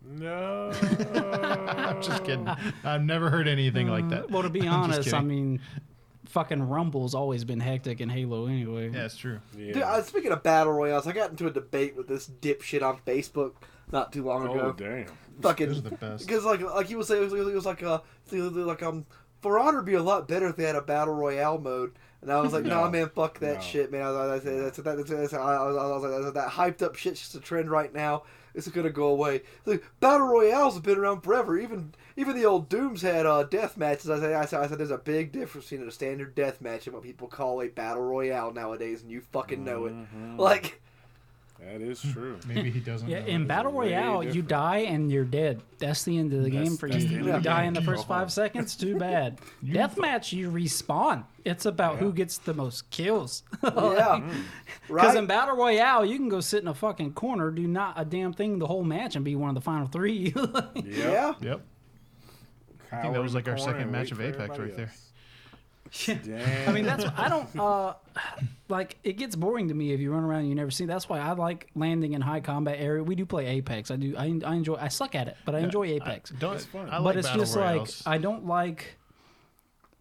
No. I'm just kidding. I've never heard anything like uh, that. Well, to be honest, I mean, fucking Rumble's always been hectic in Halo anyway. Yeah, it's true. Yeah. Dude, uh, speaking of battle royales, I got into a debate with this dipshit on Facebook not too long oh ago. damn. Fucking Those are the best. because like like he was saying, it was, it was like uh like um For Honor would be a lot better if they had a battle royale mode. And I was like, No. nah, man, fuck that No. shit, man. I was, I was, that's, that's, that's, that's, I was, I was like, that's- that hyped up shit's just a trend right now. It's gonna go away. It's Like, battle royales have been around forever. Even even the old Dooms had uh, death matches. I said, I said, I said, there's a big difference between a standard death match and what people call a battle royale nowadays, and you fucking know it. Mhm. Like, That is true. Maybe he doesn't. Yeah, know. in Battle Royale, you die and you're dead. That's the end of the That's- game for you. You end die game. in the first five seconds, too bad. Deathmatch, you respawn. It's about who gets the most kills. yeah, Because right. in Battle Royale, you can go sit in a fucking corner, do not a damn thing the whole match, and be one of the final three. Yep. yeah. Yep. I think that was like our second match of Apex right there. Damn. I mean, that's I don't uh like it gets boring to me if you run around and you never see. That's why I like landing in high combat area. We do play Apex. I do. I, I enjoy. I suck at it, but I enjoy Apex. Don't. It's fun. I but like it's battle just royales. like I don't like.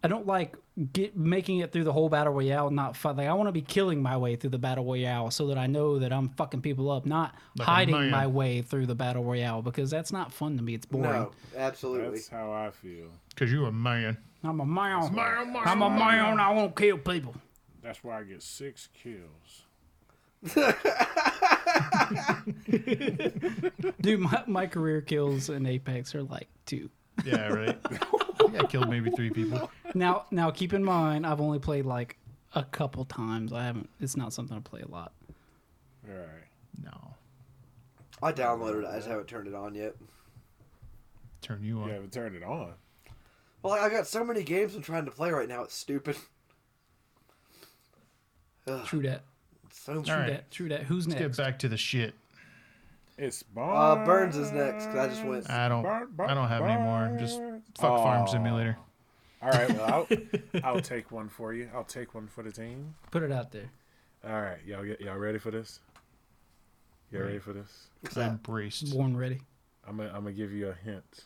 I don't like get making it through the whole battle royale. Not fun. Like I want to be killing my way through the battle royale so that I know that I'm fucking people up, not Like hiding my way through the battle royale because that's not fun to me. It's boring. No, absolutely. That's how I feel. Because you're a man. I'm a man. man, man, I'm a man. I won't kill people. That's why I get six kills. Dude, my, my career kills in Apex are like two. Yeah, right. I killed maybe three people. Now, now keep in mind, I've only played like a couple times. I haven't. It's not something I play a lot. All right. No. I downloaded it. I just haven't turned it on yet. Turn you on. You haven't turned it on. Well, I got so many games I'm trying to play right now. It's stupid. Ugh, True that. so True All right. that. True that. Who's Let's next? get back to the shit. It's Uh, Burns is next. 'cause I just went. I don't. Bar- bar- I don't have any more. Just Barnes. fuck Farm Simulator. All right. Well, I'll, I'll take one for you. I'll take one for the team. Put it out there. All right. Y'all get y'all ready for this? Y'all ready for this? What's? I'm braced. Born ready. I'm gonna I'm gonna give you a hint.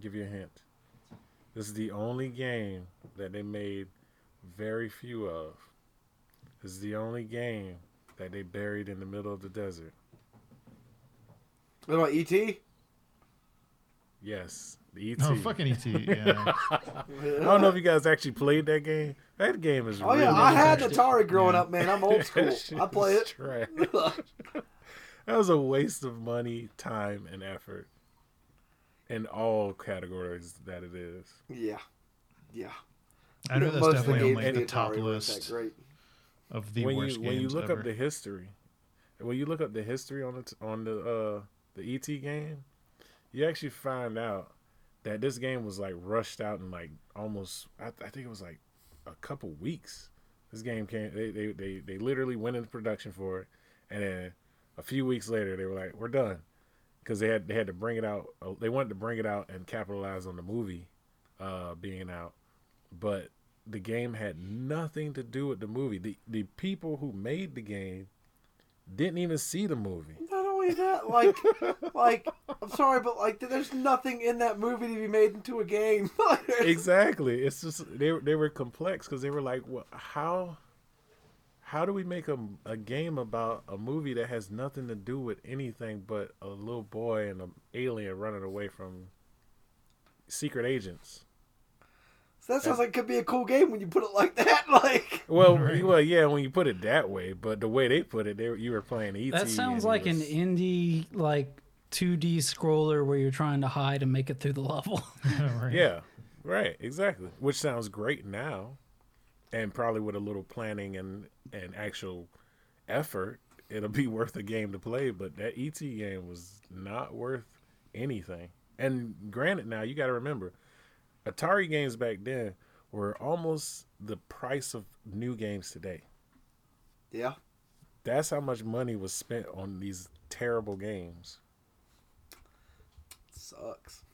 give you a hint. This is the only game that they made very few of. This is the only game that they buried in the middle of the desert. What about E ET? Yes, the ET. Oh, fucking ET. Yeah. I don't know if you guys actually played that game. That game is Oh really yeah, I had touched it. Atari growing Yeah. up, man. I'm old school. I play it. trash. that was a waste of money, time, and effort in all categories that it is. yeah, yeah. I know that's Most definitely on like the top list That great. of the when worst you games when you look ever. up the history, when you look up the history on the t- on the uh, the ET game, you actually find out that this game was like rushed out in like almost I, I think it was like a couple weeks. This game came they, they they they literally went into production for it, and then a few weeks later they were like we're done because they had they had to bring it out. uh, They wanted to bring it out and capitalize on the movie uh, being out, but the game had nothing to do with the movie. The the people who made the game didn't even see the movie. Not only that, like, like I'm sorry, but like, there's nothing in that movie to be made into a game. Exactly. It's just they they were complex because they were like, well, how how do we make a, a game about a movie that has nothing to do with anything but a little boy and an alien running away from secret agents? So that sounds like it could be a cool game when you put it like that. Like, Well, Right. well, yeah, when you put it that way, but the way they put it, they, you were playing ET. That sounds and it like an indie like 2D scroller where you're trying to hide and make it through the level. Right. Yeah, right, exactly. Which sounds great now, and probably with a little planning and and actual effort, it'll be worth a game to play. But that ET game was not worth anything. And granted, now you got to remember, Atari games back then were almost the price of new games today. yeah, That's how much money was spent on these terrible games. sucks.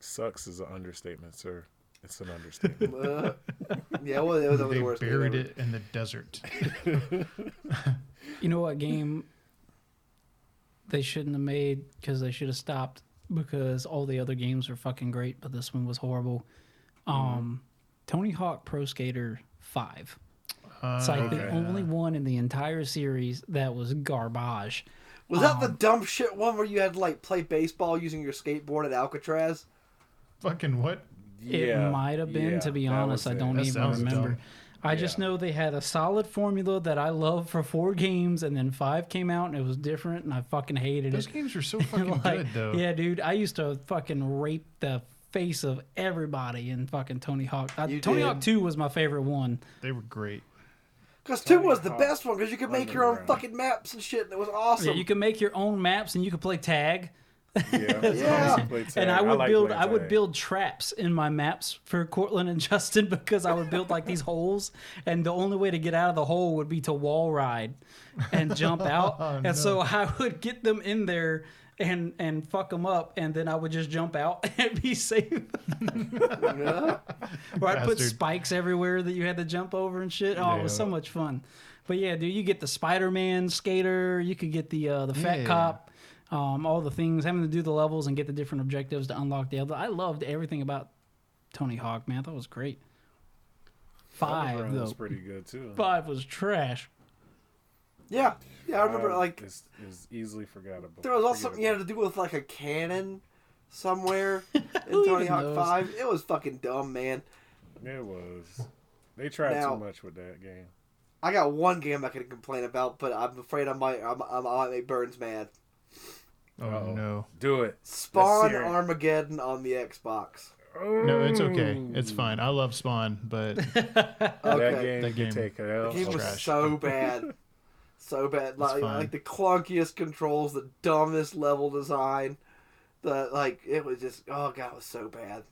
Sucks is an understatement, sir. It's an understatement. Uh, yeah, well, it was the They worst. game buried ever. it in the desert. you know what game they shouldn't have made because they should have stopped because all the other games were fucking great, but this one was horrible. Um, Tony Hawk Pro Skater Five. it's like the only one in the entire series that was garbage. Was that Um, the dumb shit one where you had to like play baseball using your skateboard at Alcatraz? Fucking what? It might have been, yeah, to be honest. I don't That even remember. dumb. I just know they had a solid formula that I loved for four games, and then five came out and it was different, and I fucking hated Those it. games were so fucking Like, good though. Yeah, dude, I used to fucking rape the face of everybody in fucking Tony Hawk. You Tony did. Hawk Two was my favorite one. They were great. Because two was the Hawk best one because you could make your own fucking maps and shit, and it was awesome. Yeah, you could make your own maps and you could play tag. Yeah, Yeah. and I would like build I would build traps in my maps for Cortland and Justin because I would build like these holes and the only way to get out of the hole would be to wall ride and jump out. Oh, and so I would get them in there and and fuck them up and then I would just jump out and be safe. Yeah. Or I'd put spikes everywhere that you had to jump over and shit. Oh, it was so much fun. But yeah, dude, you get the Spider-Man skater, you could get the uh, the Fat Yeah. Cop, um, all the things, having to do the levels and get the different objectives to unlock the other. I loved everything about Tony Hawk, man. That was great. Five Underground was pretty good too. five was trash. yeah, yeah. I remember Five like is, is easily forgettable. there was also something you had to do with like a cannon somewhere in Who Tony even Hawk knows? Five. It was fucking dumb, man. It was. They tried Now- too much with that game. I got one game I can complain about, but I'm afraid I might I'm, I'm, I might make Burns mad. Oh Uh-oh. no. Do it. Spawn serious. Armageddon on the Xbox. No, it's okay. It's fine. I love Spawn, but That Okay. game, That could game- take it The out. game was trash. so bad. So bad. Like, fine. like the clunkiest controls, the dumbest level design. The like it was just oh god, it was so bad.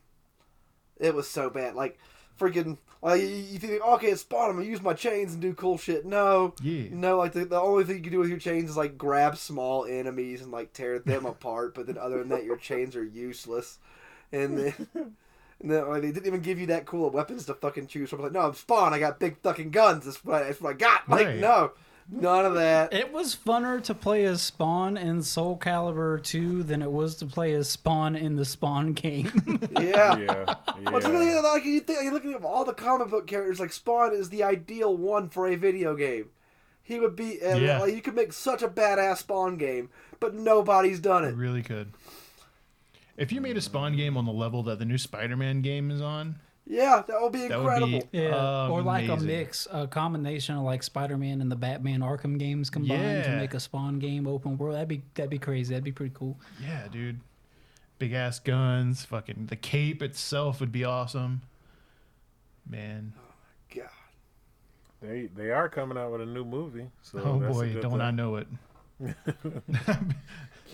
It was so bad. Like freaking like you, you think okay, it's spawn, I'm gonna use my chains and do cool shit. No. yeah. No, like the, the only thing you can do with your chains is like grab small enemies and like tear them apart, but then other than that your chains are useless. And then and then like, they didn't even give you that cool of weapons to fucking choose from. Like, no, I'm spawn, I got big fucking guns. That's what, that's what I got. Like, Right. no. None of that. It was funner to play as Spawn in Soul Calibur 2 than it was to play as Spawn in the Spawn game. Yeah. Yeah. But yeah. yeah. like you think, you're looking at all the comic book characters. Like Spawn is the ideal one for a video game. He would be. Uh, Yeah. like, you could make such a badass Spawn game, but nobody's done It it. really could. If you made a Spawn game on the level that the new Spider-Man game is on, Yeah, that would be that incredible. would be Yeah, uh, or like a mix, a combination of like Spider-Man and the Batman Arkham games combined to make a Spawn game open world. That'd be that'd be crazy. That'd be pretty cool. Yeah, dude. Big ass guns, fucking the cape itself would be awesome. Man. Oh my god. They they are coming out with a new movie. So Oh boy, don't I know it.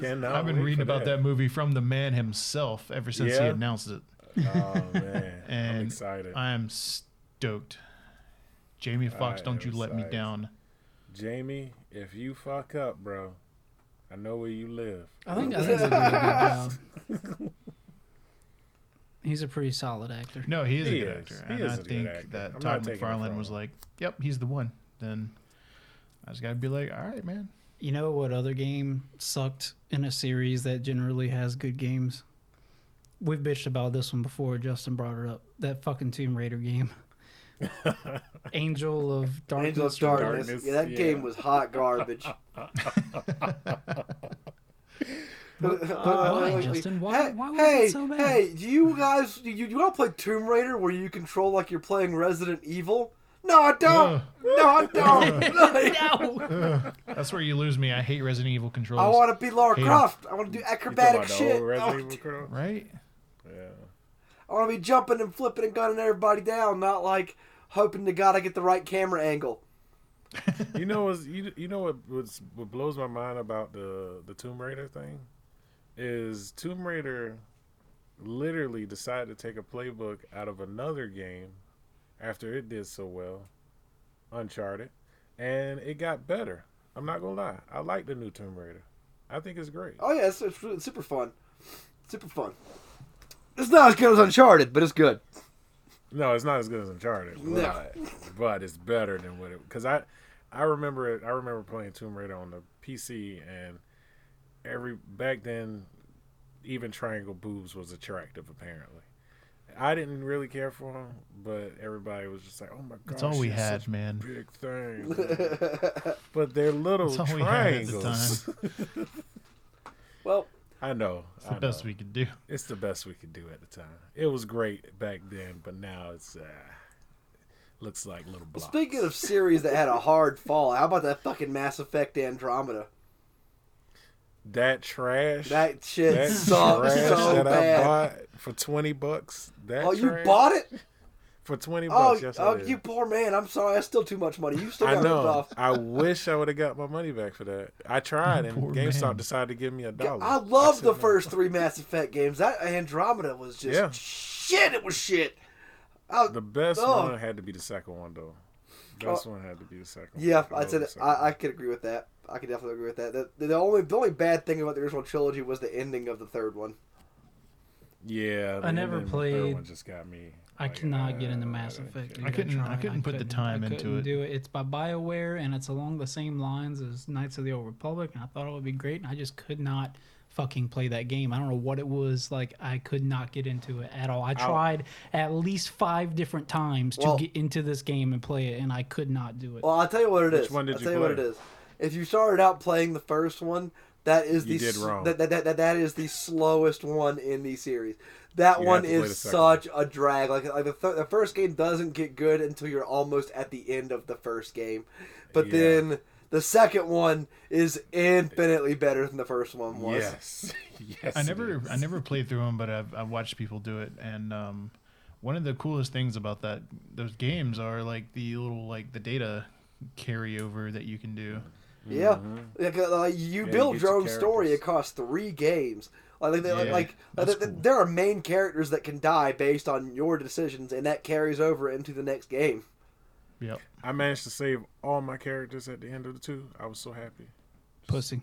Cannot I've been reading about that. movie from the man himself ever since he announced it. Oh man, I'm excited. I am stoked. Jamie Foxx, don't you am let me down. Jamie, if you fuck up, bro, I know where you live. I think I think he'll a good job. He's a pretty solid actor. No, he is He a good is. actor. He and is I a good think actor. that I'm not Todd taking it McFarlane was him. like, "Yep, he's the one." Then I just gotta be like, "All right, man." You know what other game sucked in a series that generally has good games? We've bitched about this one before. Justin brought it up. That fucking Tomb Raider game. Angel of Darkness. Angel of Darkness. Darkness, Yeah, that yeah. game was hot garbage. but why, Justin? Why- Hey, why was hey, it so bad? hey, do you guys, do you, you want to play Tomb Raider where you control like you're playing Resident Evil? No, I don't. Ugh. No, I don't. No. That's where you lose me. I hate Resident Evil controls. I want to be Lara Hate 'em. Croft. I want to do acrobatic shit. Resident Oh, Evil right? I want to be jumping and flipping and gunning everybody down, not like hoping to God I get the right camera angle. You know what's, you you know what what's, what blows my mind about the the Tomb Raider thing is Tomb Raider literally decided to take a playbook out of another game after it did so well, Uncharted, and it got better. I'm not gonna lie, I like the new Tomb Raider. I think it's great. Oh yeah, it's, it's, super fun. Super fun. It's not as good as Uncharted, but it's good. No, it's not as good as Uncharted, No. but, but it's better than what it. Because I, I remember it. I remember playing Tomb Raider on the PC, and every back then, even triangle boobs was attractive. Apparently, I didn't really care for them, but everybody was just like, "Oh my god, That's all we she's had, man. Big thing." but they're little That's all we had at the triangles. time. well, I know. It's the I best know. we could do. It's the best we could do at the time. It was great back then, but now it's uh, looks like little blocks. speaking of series that had a hard fall, how about that fucking Mass Effect Andromeda? that trash, That shit that sucked trash so that bad. I bought for twenty bucks. That oh, you bought it? For twenty oh, bucks. yes, oh you poor man. I'm sorry. That's still too much money. You still I got ripped know. off. I wish I would have got my money back for that. I tried, and Poor GameStop man. decided to give me a dollar. I love said the no. first three Mass Effect games. That Andromeda was just Yeah. shit. It was shit. I, The best Oh. one had to be the second one, though. Best oh. one had to be the second. yeah, one. I said love the it. second I, I could agree with that. I could definitely agree with that. The, the only the only bad thing about the original trilogy was the ending of the third one. Yeah, I never ending of the third played- one just got me. I like, cannot get into uh, Mass don't Effect. I couldn't- I tried. couldn't put the time I into couldn't it. Do it. It's by Bioware, and it's along the same lines as Knights of the Old Republic, and I thought it would be great, and I just could not fucking play that game. I don't know what it was like. I could not get into it at all. I tried at least five different times to Well- get into this game and play it, and I could not do it. Well, I'll tell you what it is. Which one did I'll you tell you what it play? is. If you started out playing the first one, that is the You did s- wrong. That, that, that, that is the slowest one in the series. That You one have to play is the second such a drag. Like like the, th- the first game doesn't get good until you're almost at the end of the first game, but Yeah. then the second one is infinitely better than the first one was. Yes, yes. I never is. I never played through them, but I've, I've watched people do it, and um, one of the coolest things about that those games are like the little like the data carryover that you can do. Yeah, Mm-hmm. like, uh, you you build get your your own story characters. across three games. Like, like, like, Yeah, like uh, that's th- th- cool. there are main characters that can die based on your decisions, and that carries over into the next game. Yep. I managed to save all my characters at the end of the two. I was so happy. Pussy.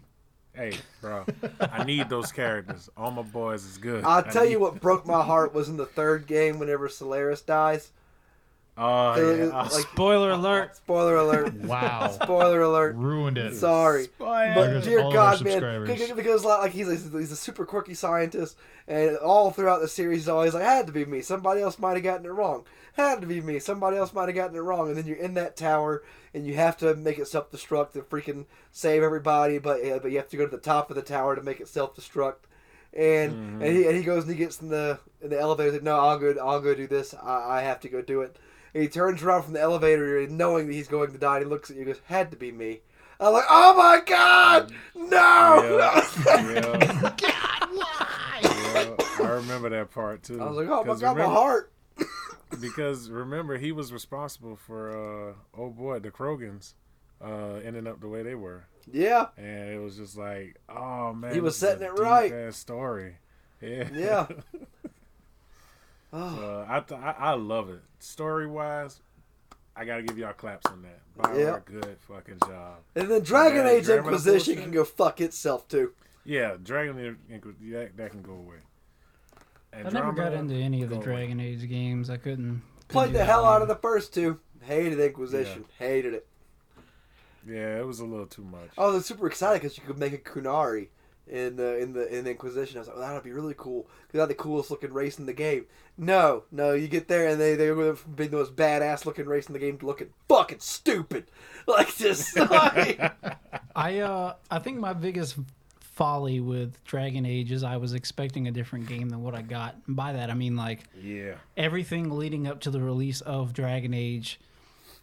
Hey, bro, I need those characters. All my boys is good. I'll I tell you what broke my heart was in the third game whenever Solaris dies. Oh yeah. Oh, like- Spoiler alert. Spoiler alert. Wow. Spoiler alert. Ruined it. Sorry. There But dear all of our God, man, because because, like like, he's a, he's a super quirky scientist, and all throughout the series, he's always like, "Had to be me. Somebody else might have gotten it wrong. Had to be me. Somebody else might have gotten it wrong." And then you're in that tower, and you have to make it self-destruct to freaking save everybody, but uh, but you have to go to the top of the tower to make it self-destruct. And and he and he goes and he gets in the in the elevator. He's like, "No, I'll go. I'll go do this. I, I have to go do it." And he turns around from the elevator, knowing that he's going to die. And he looks at you, and goes, "Had to be me." I'm like, "Oh my God, no!" Yeah. Yeah, I remember that part too. I was like, "Oh my 'Cause God, my heart." Because remember, he was responsible for uh, oh boy, the Krogans uh, ending up the way they were, Yeah, and it was just like, oh man, He was setting a it right. deep-ass story. Yeah, yeah. Oh, Uh, I, th- I I love it. Story wise, I gotta give y'all claps on that. Bioware, Yeah. good fucking job. and then Dragon Yeah, Age Dragon Inquisition can go fuck itself too. Yeah, Dragon Age, that, that can go away. I never got into any of the go away. Dragon Age games. I couldn't. couldn't Played the hell out of the first two. Hated Inquisition. Hated it. Yeah, it was a little too much. I was super excited because you could make a Qunari in the in the in the Inquisition. I was like, well, that'd be really cool because that's the coolest looking race in the game. No, no, you get there and they they go from being the most badass looking race in the game to looking fucking stupid, like just like, I uh I think my biggest folly with Dragon Age is I was expecting a different game than what I got. And by that I mean like Yeah. everything leading up to the release of Dragon Age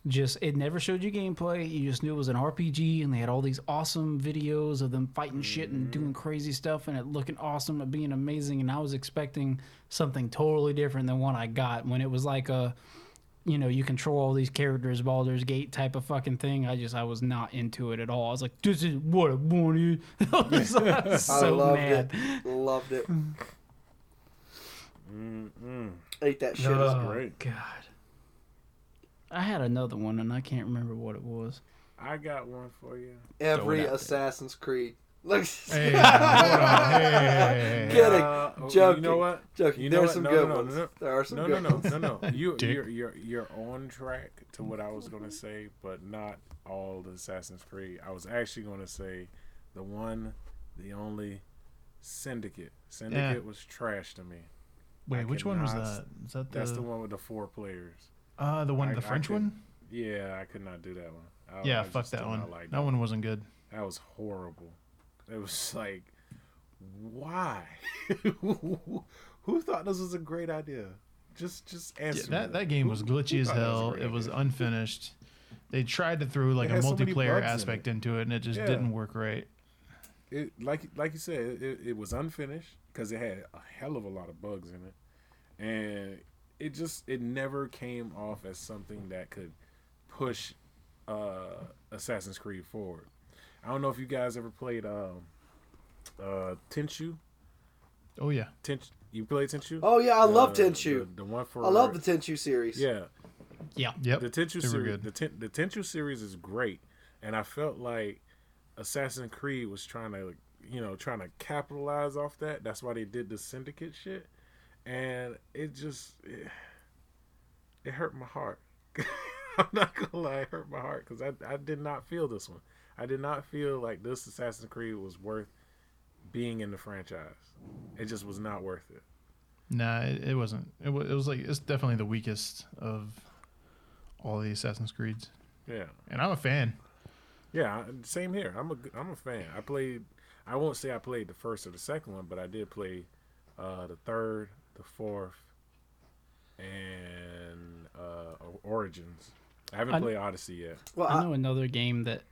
just it never showed you gameplay. You just knew it was an RPG and they had all these awesome videos of them fighting shit and doing mm-hmm. crazy stuff and it looking awesome and being amazing and I was expecting something totally different than what I got when it was like a you know, you control all these characters, Baldur's Gate type of fucking thing. I just, I was not into it at all. I was like, this is what I wanted. I was, I was I loved mad. it, loved it. Mm-mm. Ate that shit Oh, up. great. God. I had another one and I can't remember what it was. I got one for you. Every Throw it out there. Assassin's Creed. Look. Hey, hold on. Hey. Kidding. Uh, Joking. You know what? joking. You know There's what? some No, good no, no, ones. no. There are some No, good no, no, ones. no, no. You, Dick. you're, you're, you're on track to what I was gonna say, but not all the Assassin's Creed. I was actually gonna say the one, the only Syndicate. Syndicate was trash to me. Wait, I which one was that? Is that the That's the one with the four players. Uh the one I- the French could- one? Yeah, I could not do that one. I, Yeah, I fuck that one. like that one wasn't good. That was horrible. It was like, why? Who thought this was a great idea? Just, just Yeah, answer. that me. that game Who- was who glitchy as thought that a hell. great It was idea? unfinished. They tried to throw like a had so multiplayer in aspect it. into it, and it just Yeah. didn't work right. it like like you said, it, it was unfinished because it had a hell of a lot of bugs in it, and it just it never came off as something that could push uh, Assassin's Creed forward. I don't know if you guys ever played um, uh, Tenchu. Oh yeah, Tenchu, you played Tenchu? Oh yeah, I love Tenchu. The, the one for I love the Tenchu series. yeah. Yeah. yep. The Tenchu Super series, the ten, the Tenchu series is great, and I felt like Assassin's Creed was trying to, you know, trying to capitalize off that. That's why they did the Syndicate shit, and it just it, it hurt my heart. I'm not gonna lie, it hurt my heart because I I did not feel this one. I did not feel like this Assassin's Creed was worth being in the franchise. It just was not worth it. Nah, it, it wasn't. It was, it was like it's definitely the weakest of all the Assassin's Creeds, Yeah. and I'm a fan. Yeah, same here. I'm a I'm a fan. I played. I won't say I played the first or the second one, but I did play uh, the third, the fourth, and uh, Origins. I haven't I- played Odyssey yet. Well, I I, know another game that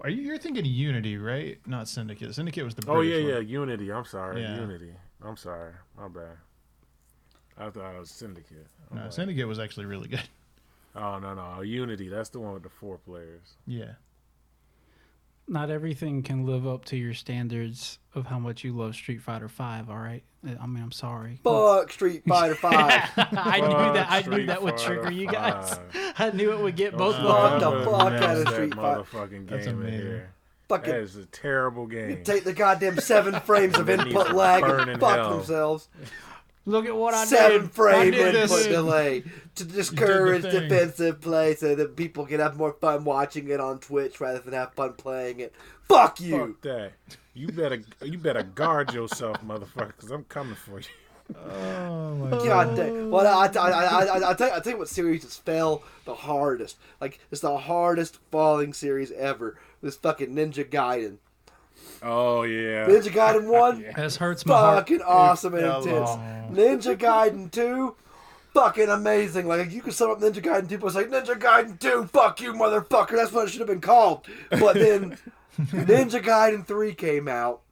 Are you you're thinking Unity, right? Not Syndicate. Syndicate was the Oh yeah, British yeah. Unity. I'm sorry, Yeah. Unity. I'm sorry. My bad. I thought it was Syndicate. I'm No, like, Syndicate was actually really good. oh no, no, Unity. That's the one with the four players. Yeah. Not everything can live up to your standards of how much you love Street Fighter Five. All right, I mean, I'm sorry. fuck Street Fighter Five. I knew that. I knew that would Fighter trigger you guys. I knew it would get both of Fuck them. the fuck out of Street Fighter. motherfucking That's game in amazing. here. Fucking That is a terrible game. You take the goddamn seven frames of input lag and fuck hell. themselves. Look at what I Seven did. Seven frame did input this. delay to discourage defensive play so that people can have more fun watching it on Twitch rather than have fun playing it. Fuck you. Fuck that. You better you better guard yourself, motherfucker, because I'm coming for you. Oh my God damn. Well, I, I, I, I, I, tell you, I tell you what series has fell the hardest. Like, it's the hardest falling series ever. This fucking Ninja Gaiden. Oh yeah. Ninja Gaiden 1, This hurts my heart. fucking awesome and intense. off. Ninja Gaiden 2, fucking amazing. Like, you could sum up Ninja Gaiden 2, but it's like, Ninja Gaiden 2, fuck you, motherfucker. That's what it should have been called. But then Ninja Gaiden 3 came out.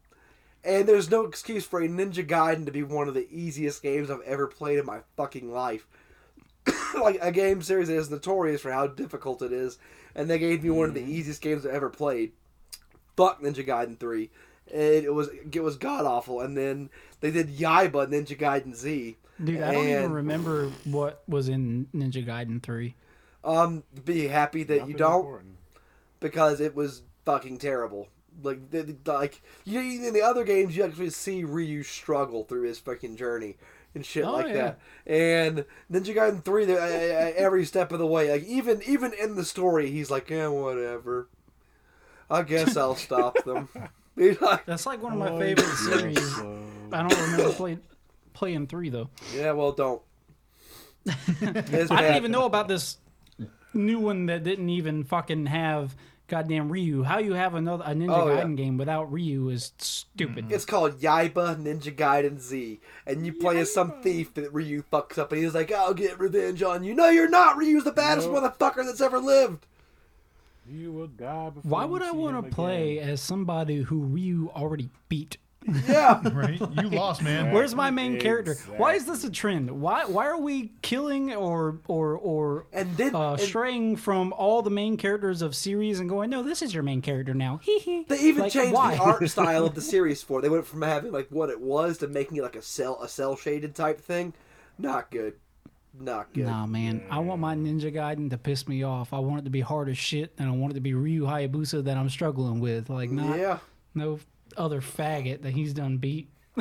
And there's no excuse for a Ninja Gaiden to be one of the easiest games I've ever played in my fucking life. like a game series that is notorious for how difficult it is, and they gave me one of the mm-hmm. easiest games I've ever played. Fuck Ninja Gaiden three. It, it was it was god awful, and then they did Yaiba Ninja Gaiden Z. Dude, I don't even remember what was in Ninja Gaiden 3. Um, be happy that you don't important. because it was fucking terrible. Like, the, the- like you in the other games, you actually see Ryu struggle through his fucking journey and shit Oh, like yeah. that. And Ninja Gaiden three, there- uh, uh, every step of the way, like even even in the story, he's like, yeah, whatever. I guess I'll stop them. Like, That's like one of my favorite series. I don't remember play, playing 3, though. yeah, well, don't. I didn't even know about this new one that didn't even fucking have goddamn Ryu. How you have another a Ninja Oh, yeah. Gaiden game without Ryu is stupid. Mm. It's called Yaiba Ninja Gaiden Z, and you play as some thief that Ryu fucks up, and he's like, "I'll get revenge on you." No, you're not. Ryu's the baddest Nope. motherfucker that's ever lived. You will die before Why you would I want to play as somebody who Ryu already beat? Yeah. right? You lost, man. Where's my main character? Why is this a trend? Why why are we killing or or or And then uh, and straying from all the main characters of series and going, no, this is your main character now. Hee hee. they even Like, changed why? the art style of the series for. it. They went from having like what it was to making it like a cell a cell shaded type thing. Not good. Not good. Nah, man. I want my Ninja Gaiden to piss me off. I want it to be hard as shit, and I want it to be Ryu Hayabusa that I'm struggling with. Like, not Yeah. no other faggot that he's done beat.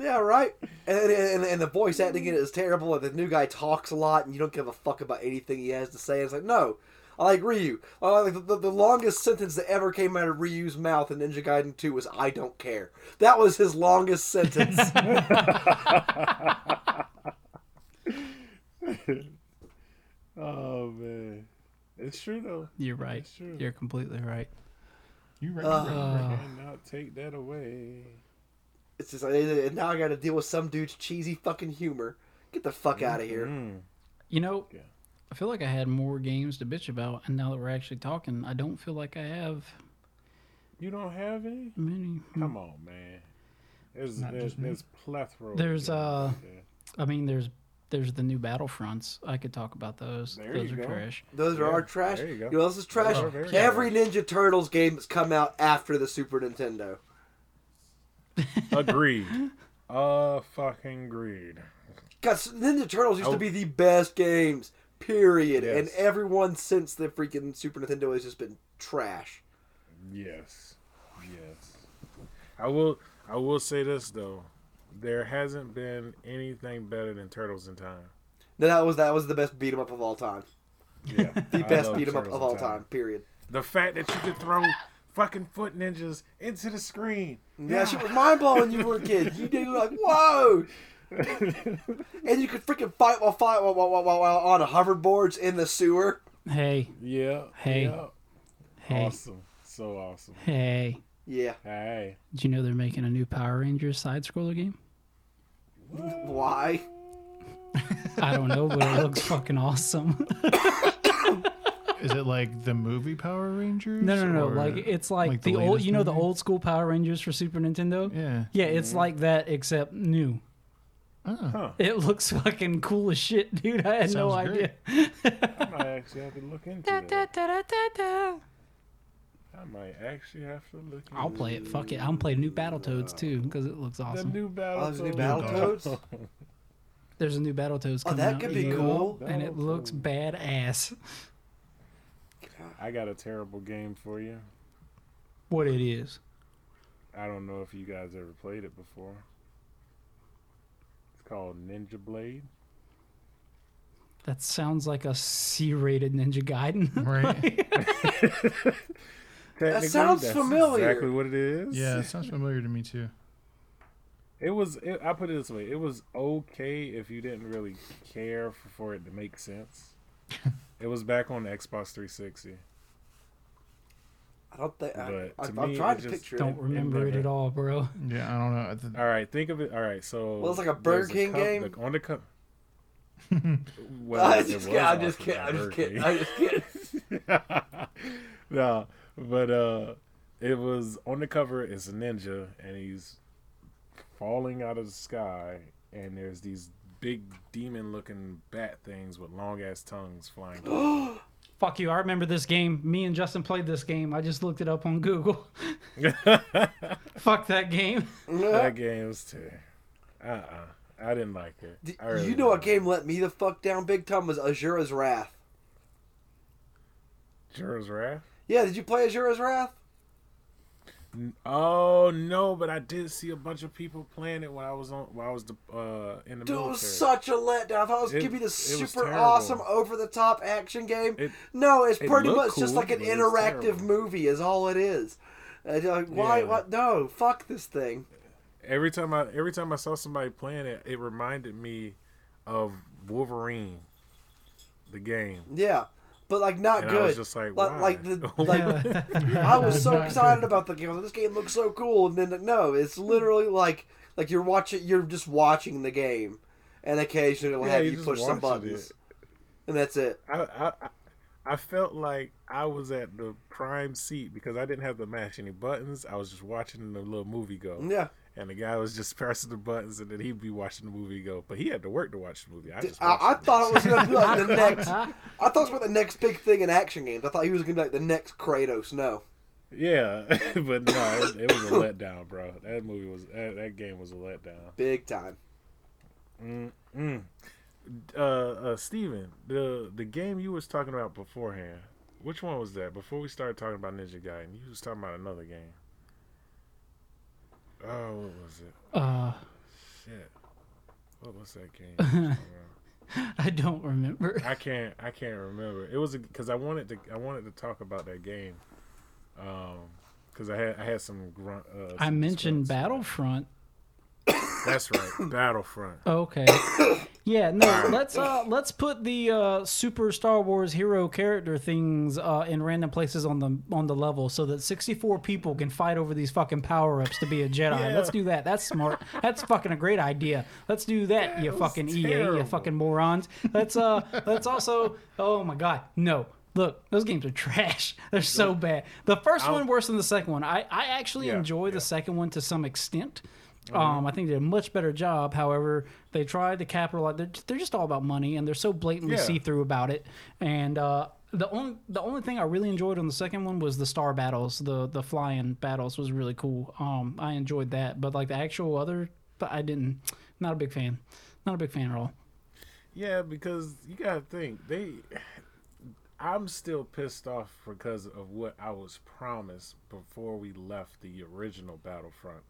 Yeah, right. And, and and the voice acting in it is terrible. And the new guy talks a lot, and you don't give a fuck about anything he has to say. It's like, no, I like Ryu. I like the, the, the longest sentence that ever came out of Ryu's mouth in Ninja Gaiden 2 was "I don't care." That was his longest sentence. oh man, it's true though. You're right. That's true. You're completely right. You right? Uh, Cannot take that away. it's just and now I got to deal with some dude's cheesy fucking humor. Get the fuck out of here. Mm. You know, Yeah. I feel like I had more games to bitch about, and now that we're actually talking, I don't feel like I have You don't have any? many. Come on, man. There's Not there's, just there's plethora. of There's, games uh, out there. I mean, there's there's the new Battlefronts. I could talk about those. There those you are go. trash. Those are Yeah, our trash. there you go. know what else is trash? Those are very Every trash. Ninja Turtles game that's come out after the Super Nintendo. Agreed. uh, fucking agreed. God, Ninja Turtles used Oh. to be the best games, period. And everyone since the freaking Super Nintendo has just been trash. Yes, yes. I will. I will say this though, there hasn't been anything better than Turtles in Time. No, that was that was the best beat 'em up of all time. Yeah, The best beat 'em up of all time. Period. The fact that you could throw fucking foot ninjas into the screen. Yeah, shit was mind blowing you were a kid. You did like whoa. and you could freaking fight while fight while, while, while, while on hoverboards in the sewer. Hey, Yeah. Hey. yeah. hey, Awesome. So awesome. hey! Yeah. Hey. Did you know they're making a new Power Rangers side scroller game? Why? I don't know, but it looks fucking awesome. Is it like the movie Power Rangers? No, no, no. or- Like it's like, like the the, old, latest you know, the movie? old school Power Rangers for Super Nintendo. yeah. Yeah, it's like that except new. Oh. Huh. It looks fucking cool as shit, dude. I had no Sounds idea. I might actually have to look into Da, that. I might actually have to look. At I'll into play it. Fuck it. I'm playing new Battletoads too because it looks awesome. The awesome. new battle. Oh, there's a new Battletoads. Battletoads? There's a new Battletoads Oh, coming that out. could be yeah, cool. and it looks badass. I got a terrible game for you. What it is? I don't know if you guys ever played it before. It's called Ninja Blade. That sounds like a C-rated Ninja Gaiden. Right. Technically, sounds that's familiar. Exactly what it is. yeah, it sounds familiar to me too. It was. It, I put it this way: it was okay if you didn't really care f- for it to make sense. it was back on the Xbox 360. I don't think. I, But I, to I'm me, trying it to just picture Don't it. remember it never- at all, bro. Yeah, I don't know. I th- All right, think of it. All right, so Well, it's like a Burger there's King cup- game? the- on the cup. I'm well, just it kidding. I'm just off kidding. I'm just Burger kidding. I'm just kidding. no, but uh, it was on the cover. It's a ninja, and he's falling out of the sky, and there's these big demon-looking bat things with long ass tongues flying. Fuck you. I remember this game. Me and Justin played this game. I just looked it up on Google. Fuck that game. that game was terrible. Uh uh I didn't like it. D- I really you know what didn't. game let me the fuck down big time was Asura's Wrath. Asura's Wrath? Yeah, did you play Asura's Wrath? Oh no, but I did see a bunch of people playing it when I was on when I was the, uh in the Dude, it was such a letdown. I thought it was It- gonna be this super awesome, over the top action game. It- no, it's it pretty much just like an but it was interactive movie, is all it is. And like, why? Yeah. What? No, fuck this thing. Every time I every time I saw somebody playing it, it reminded me of Wolverine, the game. Yeah, but like not And good. I was just like, like, why? like the like I was so excited about the game. This game looks so cool, and then no, it's literally like like you're watching, you're just watching the game, and occasionally it'll Yeah, have you you push some buttons, it. and that's it. I, I I- I felt like I was at the prime seat because I didn't have to mash any buttons. I was just watching the little movie go. Yeah, And the guy was just pressing the buttons, and then he'd be watching the movie go. But he had to work to watch the movie. I just I, I the thought it was gonna be like the next. I thought it was about the next big thing in action games. I thought he was gonna be like the next Kratos. No, Yeah, but no, it, it was a letdown, bro. That movie was that, that game was a letdown. big time. Mm. Uh, uh, Steven, the the game you was talking about beforehand, which one was that? Before we started talking about Ninja Gaiden, you was talking about another game. Oh, what was it? Uh, Shit, what was that game? you was talking about? I don't remember. I can't. I can't remember. It was because I wanted to. I wanted to talk about that game. Um, because I had I had some grunt. Uh, I mentioned. Battlefront. That's right, Battlefront. Okay. Yeah, no, let's uh let's put the uh super Star Wars hero character things uh in random places on the on the level so that 64 people can fight over these fucking power-ups to be a Jedi. Yeah. Let's do that. That's smart. That's fucking a great idea. Let's do that, Yeah, you it was fucking EA, you fucking morons. Let's uh let's also Oh my god. No. Look, those games are trash. They're so bad. The 1st one worse than the second one. I I actually Yeah, enjoy yeah. the second one to some extent. Mm-hmm. Um, I think they did a much better job. However, they tried to capitalize. They're, they're just all about money, and they're so blatantly Yeah. see through about it. And uh, the only the only thing I really enjoyed on the second one was the star battles. The the flying battles was really cool. Um, I enjoyed that, but like the actual other, I didn't. Not a big fan. Not a big fan at all. Yeah, because you gotta think they. I'm still pissed off because of what I was promised before we left the original Battlefront.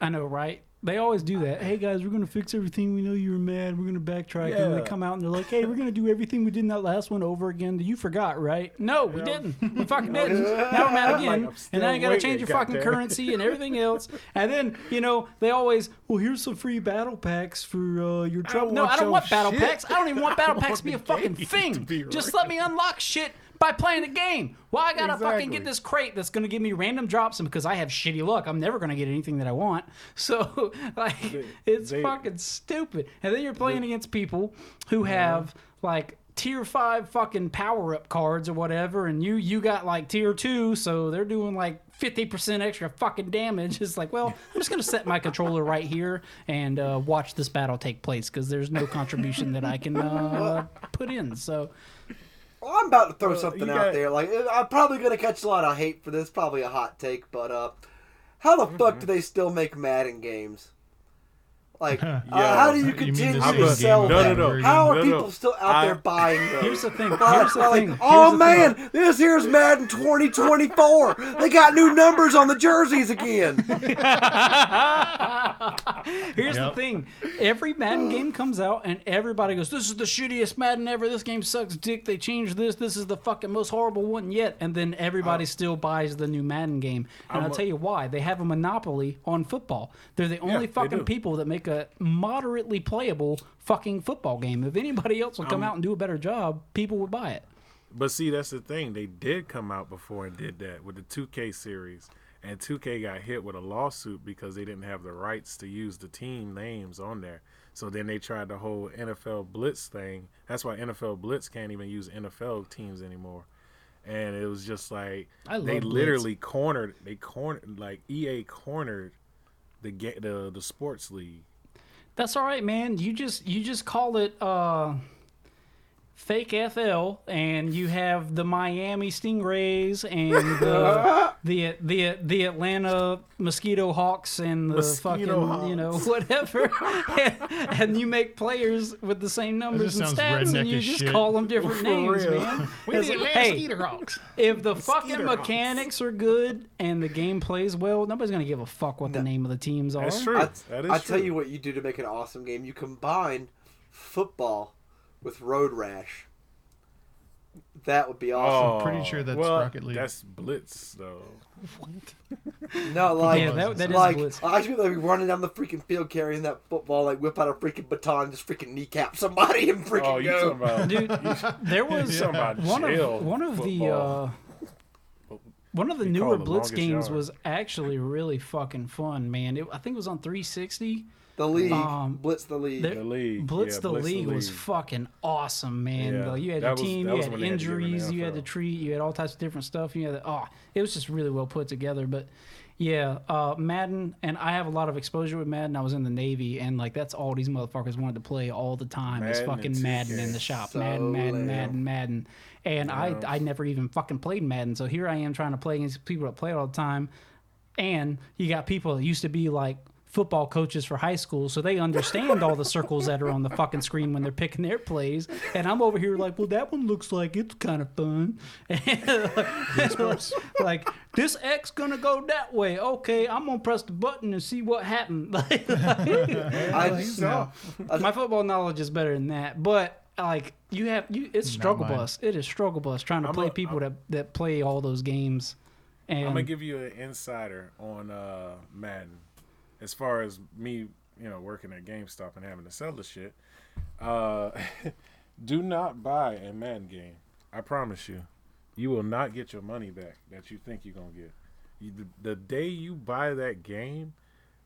I know, right? They always do that. Hey guys, we're gonna fix everything. We know you were mad. We're gonna backtrack, and they come out and they're like, "Hey, we're gonna do everything we did in that last one over again." You forgot, right? No, we didn't. We fucking didn't. Now we're mad again, I'm and now you gotta change your fucking currency and everything else. And then you know they always, well, here's some free battle packs for uh, your trouble. No, want I don't your want battle shit. packs. I don't even want battle packs to be a fucking thing. be Just let me unlock shit by playing the game. Why I gotta fucking get this crate that's gonna give me random drops, and because I have shitty luck, I'm never gonna get anything that I want. So like, it's they- fucking stupid. And then you're playing against people who have like tier five fucking power up cards or whatever, and you you got like tier two, so they're doing like. 50% extra fucking damage. It's like, well, I'm just to set my controller right here and uh, watch this battle take place because there's no contribution that I can uh, put in. So, Well, I'm about to throw something out got- there. Like I'm probably gonna catch a lot of hate for this. Probably a hot take, but uh, how the Mm-hmm. fuck do they still make Madden games? Like, uh, how do you You mean the continue same to sell over them? and over How are? No, no, people no. still out I- there buying those? Here's the thing. Like, Here's the like, thing. oh Here's the thing. man, this here's Madden 2024. they got new numbers on the jerseys again. Here's Yep. the thing: every Madden game comes out, and everybody goes, "This is the shittiest Madden ever. This game sucks dick. They changed this. This is the fucking most horrible one yet." And then everybody still buys the new Madden game. And I'll I'm a- tell you why: they have a monopoly on football. They're the only they fucking people that make a moderately playable fucking football game. If anybody else would come um, out and do a better job, people would buy it. But see, that's the thing. They did come out before and did that with the 2K series. And 2K got hit with a lawsuit because they didn't have the rights to use the team names on there. So then they tried the whole NFL Blitz thing. That's why NFL Blitz can't even use NFL teams anymore. And it was just like I they love Blitz. literally cornered. They cornered like EA cornered the the the sports league. That's all right, man. You just you just call it uh fake FL and you have the Miami Stingrays and the the the, the Atlanta Mosquito Hawks and the Mosquito fucking you know whatever and, and you make players with the same numbers and sounds stats and you just shit. call them different For names, real. man. We It's the Atlanta hey, Skeeter Hawks. if the fucking Skeeter Hawks. mechanics are good and the game plays well, nobody's gonna give a fuck what the name of the teams are. That's true. I, that is I true. tell you what you do to make an awesome game. You combine football with Road Rash. That would be awesome. pretty sure that's well, Rocket League. That's Blitz though. What? No, like, Yeah, that- that is like, Blitz. I should be like running down the freaking field carrying that football, like whip out a freaking baton, and just freaking kneecap somebody and freaking Oh, you go. talking about Dude, there was talking about one jail of one of the uh, one of the They newer call it the Blitz games yard. was actually really fucking fun, man. It, I think it was on 360. The league, Um, blitz the league. there- The league, Blitz yeah, the Blitz the League was League. fucking awesome, man. Yeah, Like, you had that your was- team, that you had when they had to give it an injuries, you had to NFL. treat, you had all types of different stuff. You had to, oh, it was just really well put together. But yeah, uh, Madden, and I have a lot of exposure with Madden. I was in the Navy, and like that's all these motherfuckers wanted to play all the time is Madden and fucking Madden in the shop. So Madden, Madden, lame. Madden, Madden. And I, I never even fucking played Madden. So here I am trying to play against people that play it all the time. And you got people that used to be like football coaches for high school, so they understand all the circles that are on the fucking screen when they're picking their plays. And I'm over here like, well, that one looks like it's kind of fun. like this X gonna go that way. Okay, I'm gonna press the button and see what happened. I saw. My football knowledge is better than that, but like you have you, it's struggle bus. It is struggle bus trying to I'm play a- people that that play all those games. And I'm gonna give you an insider on uh, Madden, as far as me, you know, working at GameStop and having to sell the shit. Uh, do not buy a Madden game. I promise you, you will not get your money back that you think you're gonna get. You, the, the day you buy that game,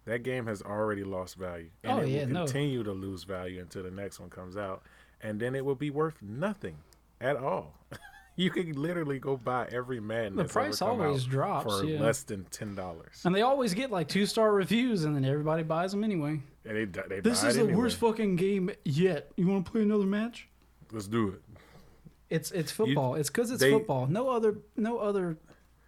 that game has already lost value, and Oh, it yeah, will no. continue to lose value until the next one comes out, and then it will be worth nothing at all. you can literally go buy every Madden. The price always out drops, for yeah. less than ten dollars. and they always get like two star reviews, and then everybody buys them anyway. And they, they This buy is it the anyway. worst fucking game yet. You want to play another match? Let's do it. It's it's football. it's because it's they- football. No other no other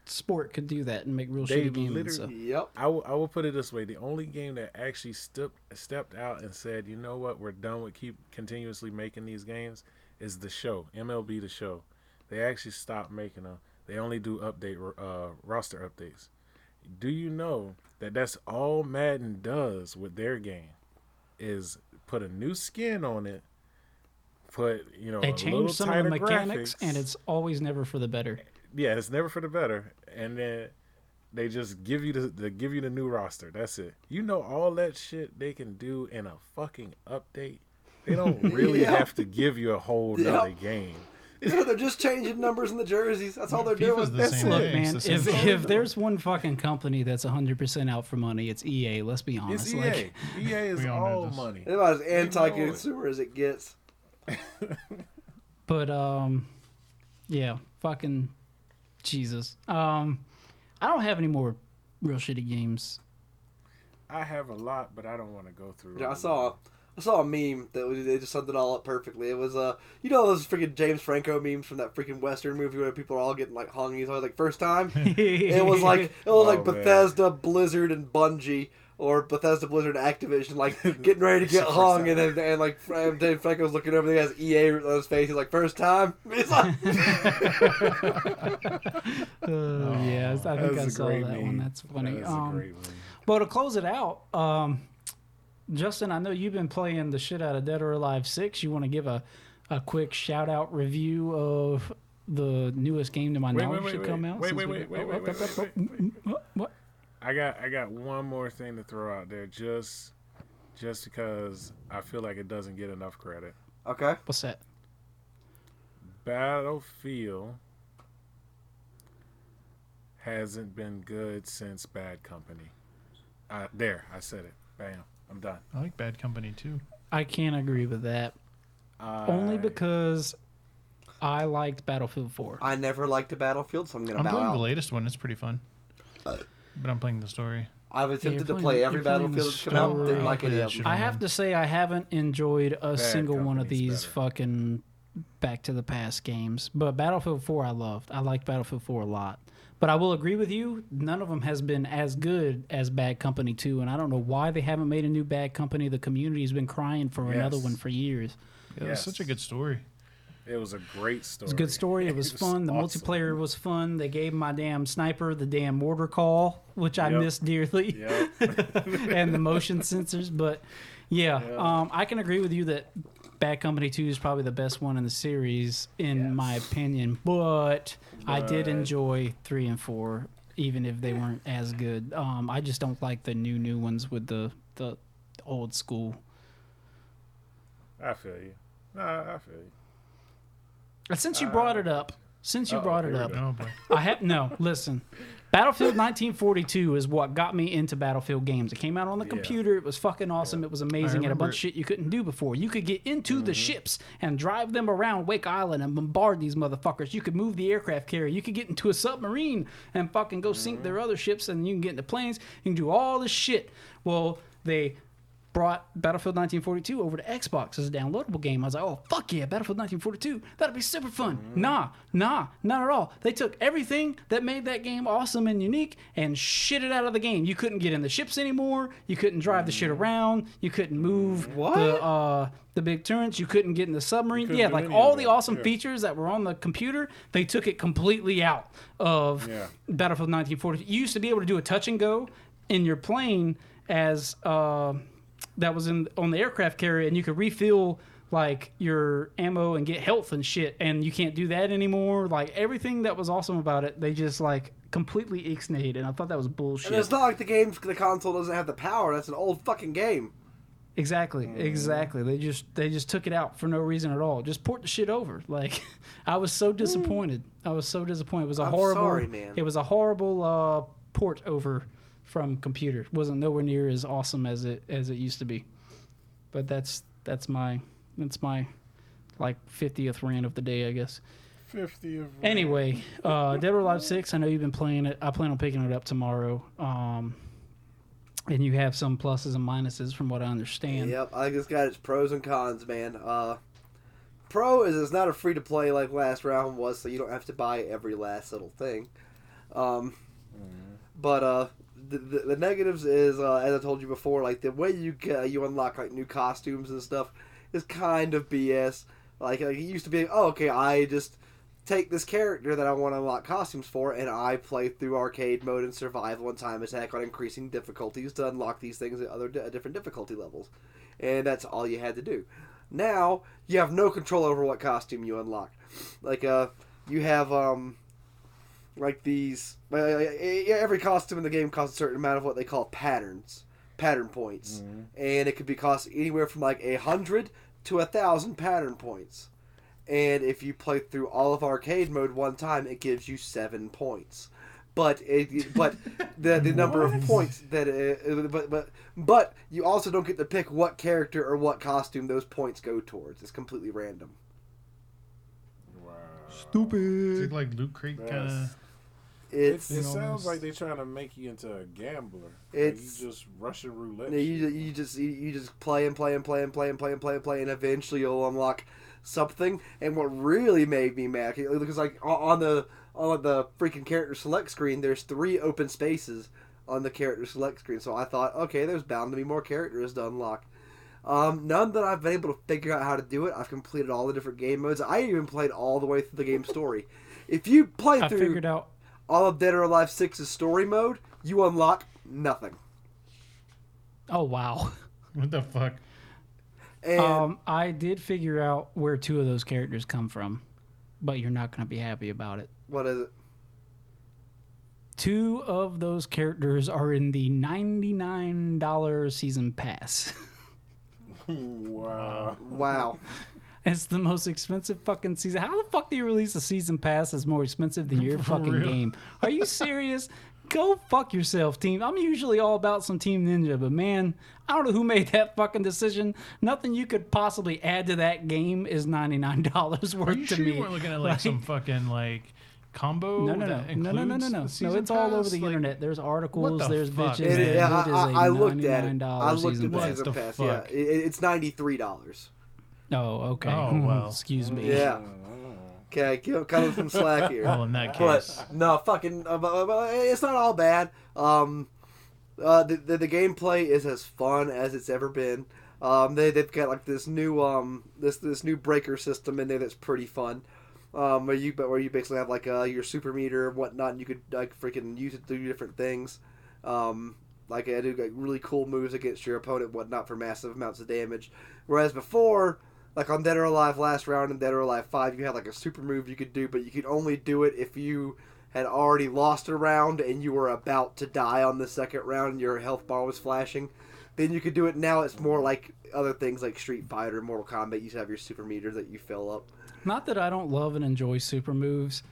sport could do that and make real They shitty games. and literally- stuff. Yep. I will, I will put it this way: the only game that actually stepped stepped out and said, "You know what? We're done with keep continuously making these games," is the show MLB the Show. They actually stopped making them. They only do update uh, roster updates. Do you know that that's all Madden does with their game? Is put a new skin on it, put you know They a little change some of the mechanics, graphics. and it's always never for the better. yeah, it's never for the better. And then they just give you the they give you the new roster. That's it. You know all that shit they can do in a fucking update. They don't really Yeah. have to give you a whole Yeah. nother game. Yeah, they're just changing numbers in the jerseys. That's all they're FIFA's doing. the That's same it. Look, man, the if, thing. if there's one fucking company that's 100% out for money, it's EA. Let's be honest. It's EA. Like, EA is all all money. They're about as anti-consumer as it gets. but um, yeah, fucking Jesus. Um, I don't have any more real shitty games. I have a lot, but I don't want to go through. Yeah, I saw them. I saw a meme that was, they just summed it all up perfectly. It was uh you know those freaking James Franco memes from that freaking Western movie where people are all getting like hung. He's always like first time. it was like it was like Oh, man. Bethesda, Blizzard, and Bungie. Or Bethesda, Blizzard, and Activision, like getting ready to get hung, and then and like Fran- Dave Franco's looking over, he has EA on his face. He's like, first time." He's like, Uh, yeah, I think I saw great that one. That's funny. That is a um, great one. Well, to close it out, um, Justin, I know you've been playing the shit out of Dead or Alive 6. You want to give a, a quick shout out review of the newest game to my Wait, knowledge wait, should wait, come wait. out? Wait, wait, wait, wait, wait, wait, wait, wait, What? I got I got one more thing to throw out there, just just because I feel like it doesn't get enough credit. "Okay, What's that? Battlefield hasn't been good since Bad Company. Uh, there, I said it. Bam, I'm done. I like Bad Company too. I can't agree with that. Only because I liked Battlefield 4. I never liked a Battlefield, so I'm gonna I'm bow playing out." the latest one. It's pretty fun. Uh, but I'm playing the story. I've attempted you're to playing- play you're every playing the Battlefield that's come out. story. Didn't like any of them. I have to say I haven't enjoyed a single one of Company's these better. fucking Back to the Past games. But Battlefield 4 I loved. I liked Battlefield 4 a lot. But I will agree with you, none of them has been as good as Bad Company 2 and I don't know why they haven't made a new Bad Company. The community's been crying for another one for years. Yeah, Yes. It's such a good story. It was a great story. It's a good story. It was fun. The awesome. multiplayer was fun. They gave my damn sniper the damn mortar call, which I Yep. missed dearly. Yep. and the motion sensors. But yeah, um, I can agree with you that Bad Company 2 is probably the best one in the series, in my opinion. But, I did enjoy 3 and 4, even if they weren't as good. Um, I just don't like the new, new ones with the, the old school. I feel you. Nah, I feel you. And since you brought it up, since you Uh-oh, brought it up, go. Oh. I have no. Listen, Battlefield 1942 is what got me into Battlefield games. It came out on the Yeah. computer. It was fucking awesome. It was amazing. And a bunch of shit you couldn't do before. You could get into Mm-hmm. the ships and drive them around Wake Island and bombard these motherfuckers. You could move the aircraft carrier. You could get into a submarine and fucking go sink Mm-hmm. their other ships. And you can get into planes. You can do all this shit. Well, they brought Battlefield 1942 over to Xbox as a downloadable game. I was like, oh fuck yeah, Battlefield 1942, that'd be super fun. Nah, nah, not at all. They took everything that made that game awesome and unique and shit it out of the game. You couldn't get in the ships anymore. You couldn't drive the shit around. You couldn't move What? the uh, the big turrets. You couldn't get in the submarine. Yeah, like all the awesome Yeah. features that were on the computer, they took it completely out of Yeah. Battlefield 1942. You used to be able to do a touch and go in your plane as uh, that was in on the aircraft carrier, and you could refill like your ammo and get health and shit. And you can't do that anymore. Like everything that was awesome about it, they just like completely ixnayed, and I thought that was bullshit. And it's not like the game's the console doesn't have the power. That's an old fucking game. Exactly, exactly. They just they just took it out for no reason at all. Just port the shit over. Like I was so disappointed. I was so disappointed. It was a I'm horrible. sorry, man. It was a horrible uh, port over from computer. It wasn't nowhere near as awesome as it as it used to be. But that's that's my that's my like fiftieth rant of the day, I guess. Fifty of Anyway, uh, Dead or Alive Six. I know you've been playing it. I plan on picking it up tomorrow. Um, and you have some pluses and minuses from what I understand. Yep, I think it's got its pros and cons, man. Uh, pro is it's not a free to play like last round was, so you don't have to buy every last little thing. Um, But uh, the, the, negatives is uh, as I told you before, like the way you get, you unlock like new costumes and stuff is kind of BS. Like, like it used to be, oh okay, I just take this character that I want to unlock costumes for, and I play through arcade mode and survival and time attack on increasing difficulties to unlock these things at other di- different difficulty levels, and that's all you had to do. Now you have no control over what costume you unlock. Like uh, you have um, like these. uh, Every costume in the game costs a certain amount of what they call patterns, pattern points, and it could be cost anywhere from like a hundred to a thousand pattern points. And if you play through all of arcade mode one time, it gives you seven points. But it, but the the number of points that uh, but but but you also don't get to pick what character or what costume those points go towards. It's completely random. Is it like Loot Crate kind of? It's It, it sounds like they're trying to make you into a gambler. It's- like you just Russian roulette. Yeah, you, shit. you just you, you just play and play and play and play and play and play and play and eventually you'll unlock something. And what really made me mad because like on- on the on the freaking character select screen, there's three open spaces on the character select screen. So I thought, okay, there's bound to be more characters to unlock. Um, none that I've been able to figure out how to do it. I've completed all the different game modes. I even played all the way through the game story. If you play I through figured out all of Dead or Alive 6's story mode, you unlock nothing. Oh wow. What the fuck? And Um, I did figure out where two of those characters come from, but you're not going to be happy about it. what is it? Two of those characters are in the $99 season pass. wow. Wow. It's the most expensive fucking season. How the fuck do you release a season pass that's more expensive than your fucking real. game? Are you serious? Go fuck yourself, team. I'm usually all about some Team Ninja, but man, I don't know who made that fucking decision. Nothing you could possibly add to that game is $99 worth Are you to sure me. you weren't looking at like, some fucking like combo? No, no, no, no, no, no, no, no. No, season it's all over the Like, internet. There's articles, the there's fuck, bitches. man? It, that yeah, it is I, a I, I looked at it. I looked at the pass. season What the pass. Yeah, it, it's ninety three dollars. Oh, okay. Oh, Hmm, well. Excuse me. Yeah. Okay, give- cut him some slack here. Well, in that case, But no, fucking, uh, but- but it's not all bad. Um, uh, the, the the gameplay is as fun as it's ever been. Um, they they've got like this new um this this new breaker system in there that's pretty fun. Um, where you but where you basically have like uh your super meter and whatnot, and you could like freaking use it to do different things. Um, like I do like really cool moves against your opponent, and whatnot for massive amounts of damage. Whereas before, like on Dead or Alive last round and Dead or Alive Five, you had like a super move you could do, but you could only do it if you had already lost a round and you were about to die on the second round and your health bar was flashing. Then you could do it. Now it's more like other things like Street Fighter, Mortal Kombat. You have your super meter that you fill up. Not that I don't love and enjoy super moves,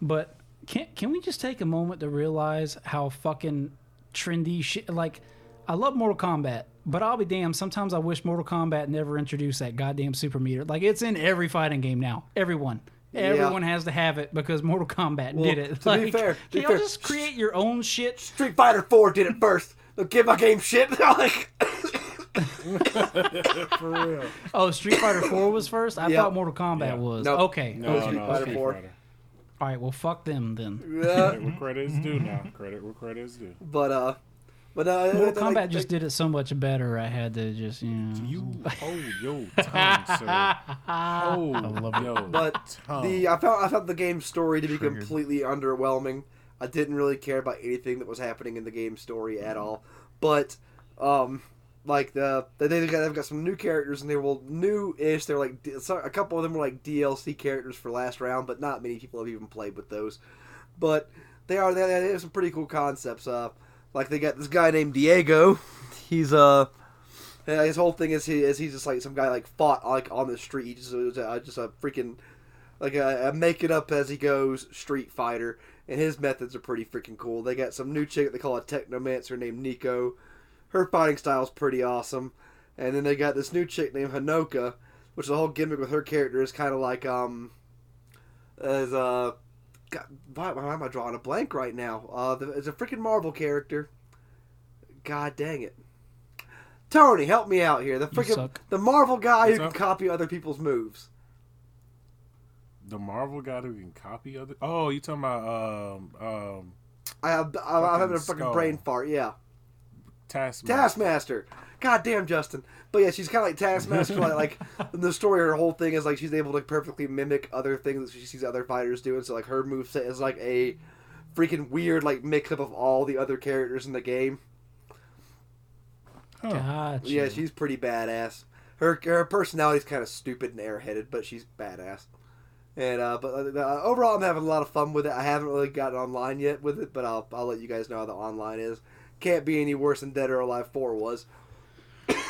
but can can we just take a moment to realize how fucking trendy shit? Like, I love Mortal Kombat, but I'll be damned. Sometimes I wish Mortal Kombat never introduced that goddamn super meter. Like, it's in every fighting game now. Everyone. Everyone has to have it because Mortal Kombat Well, did it. to be fair- to be y'all fair- just create your own shit? Street Fighter Four did it first. Don't give my game shit. like, For real. Oh, Street Fighter 4 was first? I Yeah. thought Mortal Kombat Yeah. was. Nope. Okay. No, okay. no, Fighter four. Fighter. All right, well, fuck them then. Yeah, Credit where credit is due now. Credit where credit is due. but uh, but uh, Mortal like- Kombat like- just did it so much better. I had to just, you know. You hold your tongue, sir. Hold love it. your But tongue. the I found I found the game story to be Triggered. completely underwhelming. I didn't really care about anything that was happening in the game story at all. But um, like the they they've got, they've got some new characters and they were new-ish. They're like a couple of them were like DLC characters for last round, but not many people have even played with those. But they are they, they have some pretty cool concepts. Uh, like they got this guy named Diego. He's uh his whole thing is he is he's just like some guy like fought like on the street. He just was uh, just a freaking like a, a make it up as he goes street fighter, and his methods are pretty freaking cool. They got some new chick they call a technomancer named Nico. Her fighting style's pretty awesome, and then they got this new chick named Honoka, which the whole gimmick with her character is kind of like um as uh. God, why, why am I drawing a blank right now? Uh, the, it's a freaking Marvel character. God dang it. Tony, help me out here. The freaking the Marvel guy What's who up? can copy other people's moves. the Marvel guy who can copy other. Oh, you talking about um um I have, I'm, I'm having a Fucking fucking brain fart. Yeah, Taskmaster? Taskmaster. God damn, Justin. But yeah, she's kind of like Taskmaster. like, like in the story, her whole thing is like she's able to perfectly mimic other things that she sees other fighters doing. So like her moveset is like a freaking weird like mix up of all the other characters in the game. Gotcha. Yeah, she's pretty badass. Her her personality's kind of stupid and airheaded, but she's badass. And uh, but uh, overall, I'm having a lot of fun with it. I haven't really gotten online yet with it, but I'll I'll let you guys know how the online is. Can't be any worse than Dead or Alive Four was.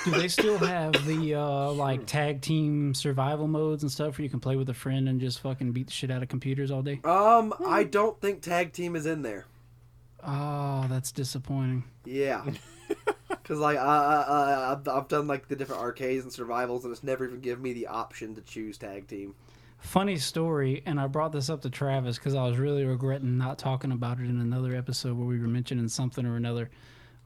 Do they still have the uh, like tag team survival modes and stuff where you can play with a friend and just fucking beat the shit out of computers all day? Um, I don't think tag team is in there. Oh, that's disappointing. Yeah. Because like I, I, I I've, I've done like the different arcades and survivals, and it's never even given me the option to choose tag team. Funny story, and I brought this up to Travis because I was really regretting not talking about it in another episode where we were mentioning something or another.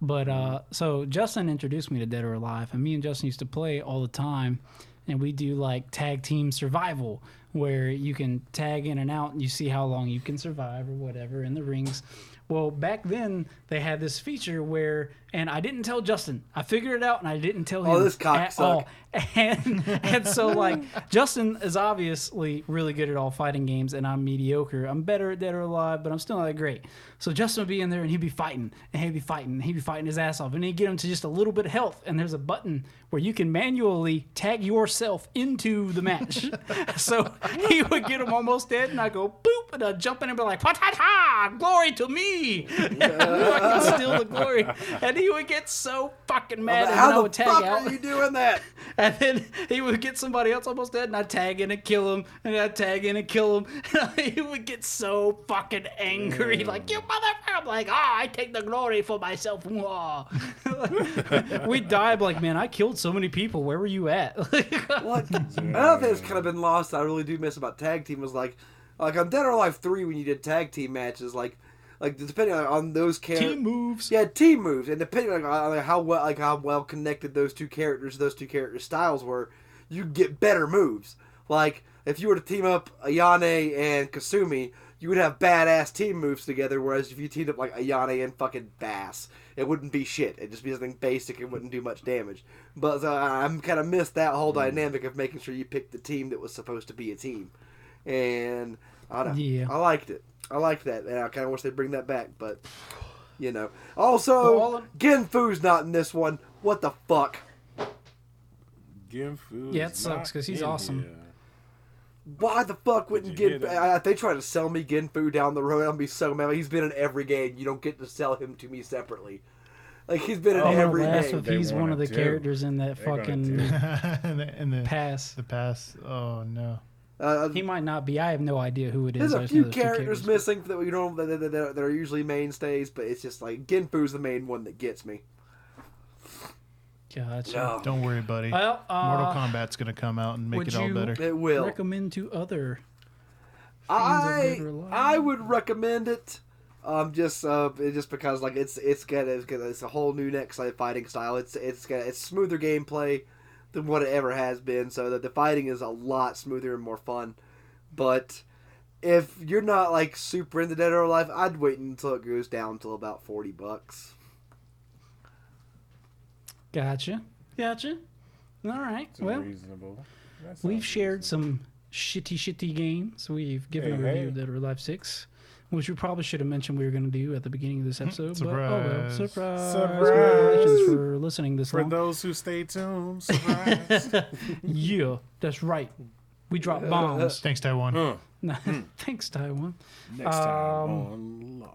But uh, so Justin introduced me to Dead or Alive, and me and Justin used to play all the time, and we do like tag team survival where you can tag in and out, and you see how long you can survive or whatever in the rings. Well, back then they had this feature where, and I didn't tell Justin. I figured it out, and I didn't tell oh, him Oh, this cocksuck. at all. And and so like Justin is obviously really good at all fighting games, and I'm mediocre. I'm better at Dead or Alive, but I'm still not that great. So Justin would be in there, and he'd be fighting, and he'd be fighting, and he'd be fighting his ass off, and he'd get him to just a little bit of health. And there's a button where you can manually tag yourself into the match. so he would get him almost dead, and I go boop, and I'd jump in and be like, "Pa ta ta, glory to me!" and fucking steal the glory, and he would get so fucking mad, and then I would the tag fuck out. are you doing that? And then he would get somebody else almost dead, and I'd tag in and kill him, and I'd tag in and kill him. he would get so fucking angry, like, you motherfucker. I'm like, ah, I take the glory for myself. Wah." we died, like, man, I killed so many people. Where were you at? What? Another thing that's kind of been lost. I really do miss about tag team was like, like on Dead or Alive Three when you did tag team matches, like, like depending on, on those characters. Team moves. Yeah, team moves, and depending on, on how well like how well connected those two characters, those two character styles were, you get better moves. Like if you were to team up Ayane and Kasumi, you would have badass team moves together. Whereas if you teamed up like Ayane and fucking Bass, it wouldn't be shit. It'd just be something basic and wouldn't do much damage. But uh, I'm kind of missed that whole dynamic of making sure you picked the team that was supposed to be a team, and I don't know. Yeah. I liked it. I like that, and I kind of wish they'd bring that back, but you know. Also, Well, Genfu's not in this one. What the fuck? Genfu Yeah, it sucks because he's in awesome. here. Why the fuck wouldn't you hear Gen? that? I, if they try to sell me Genfu down the road, I'll be so mad. He's been in every game. You don't get to sell him to me separately. Like he's been in Oh, I'm gonna every laugh game. if he's one of the wanna do. characters in that They're fucking in the, and the, pass. the pass. Oh no. Uh, He might not be. I have no idea who it is. there's I a just few know there's characters missing that we don't that, that, that, that are usually mainstays, but it's just like Genfu's the main one that gets me. Gotcha. Don't worry, buddy. Well, uh, Mortal Kombat's gonna come out and make it all better. It will. recommend to other. I Dead or Alive. I would recommend it. Um, just uh, just because like it's it's got it's, got, it's a whole new next like, fighting style. It's it's got it's smoother gameplay than what it ever has been. So that the fighting is a lot smoother and more fun. But if you're not like super into Dead or Alive, I'd wait until it goes down to about forty bucks. Gotcha. Gotcha. All right. It's well, reasonable. That we've shared reasonable. some shitty, shitty games. We've given Hey, a review hey. of Dead or Alive 6, which we probably should have mentioned we were going to do at the beginning of this episode. But, oh well, Surprise. surprise. Surprise. Congratulations for listening this For long. those who stay tuned, surprise. yeah, that's right. We drop bombs. Thanks, Taiwan. Huh. Thanks, Taiwan. Next time Um, on log.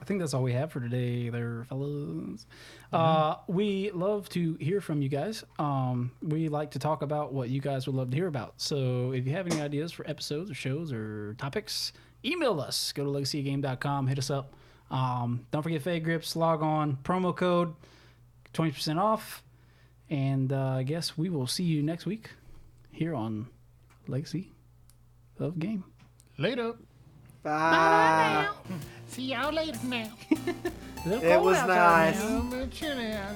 I think that's all we have for today, there, fellas. Uh, we love to hear from you guys. Um, we like to talk about what you guys would love to hear about. So if you have any ideas for episodes or shows or topics, email us. Go to legacygame.com, hit us up. Um, don't forget Fade Grips, log on, promo code 20% off. And uh, I guess we will see you next week here on Legacy of Game. Later. Bye. See y'all later now. It was nice.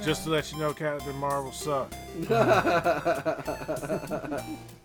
Just to let you know, Captain Marvel sucked.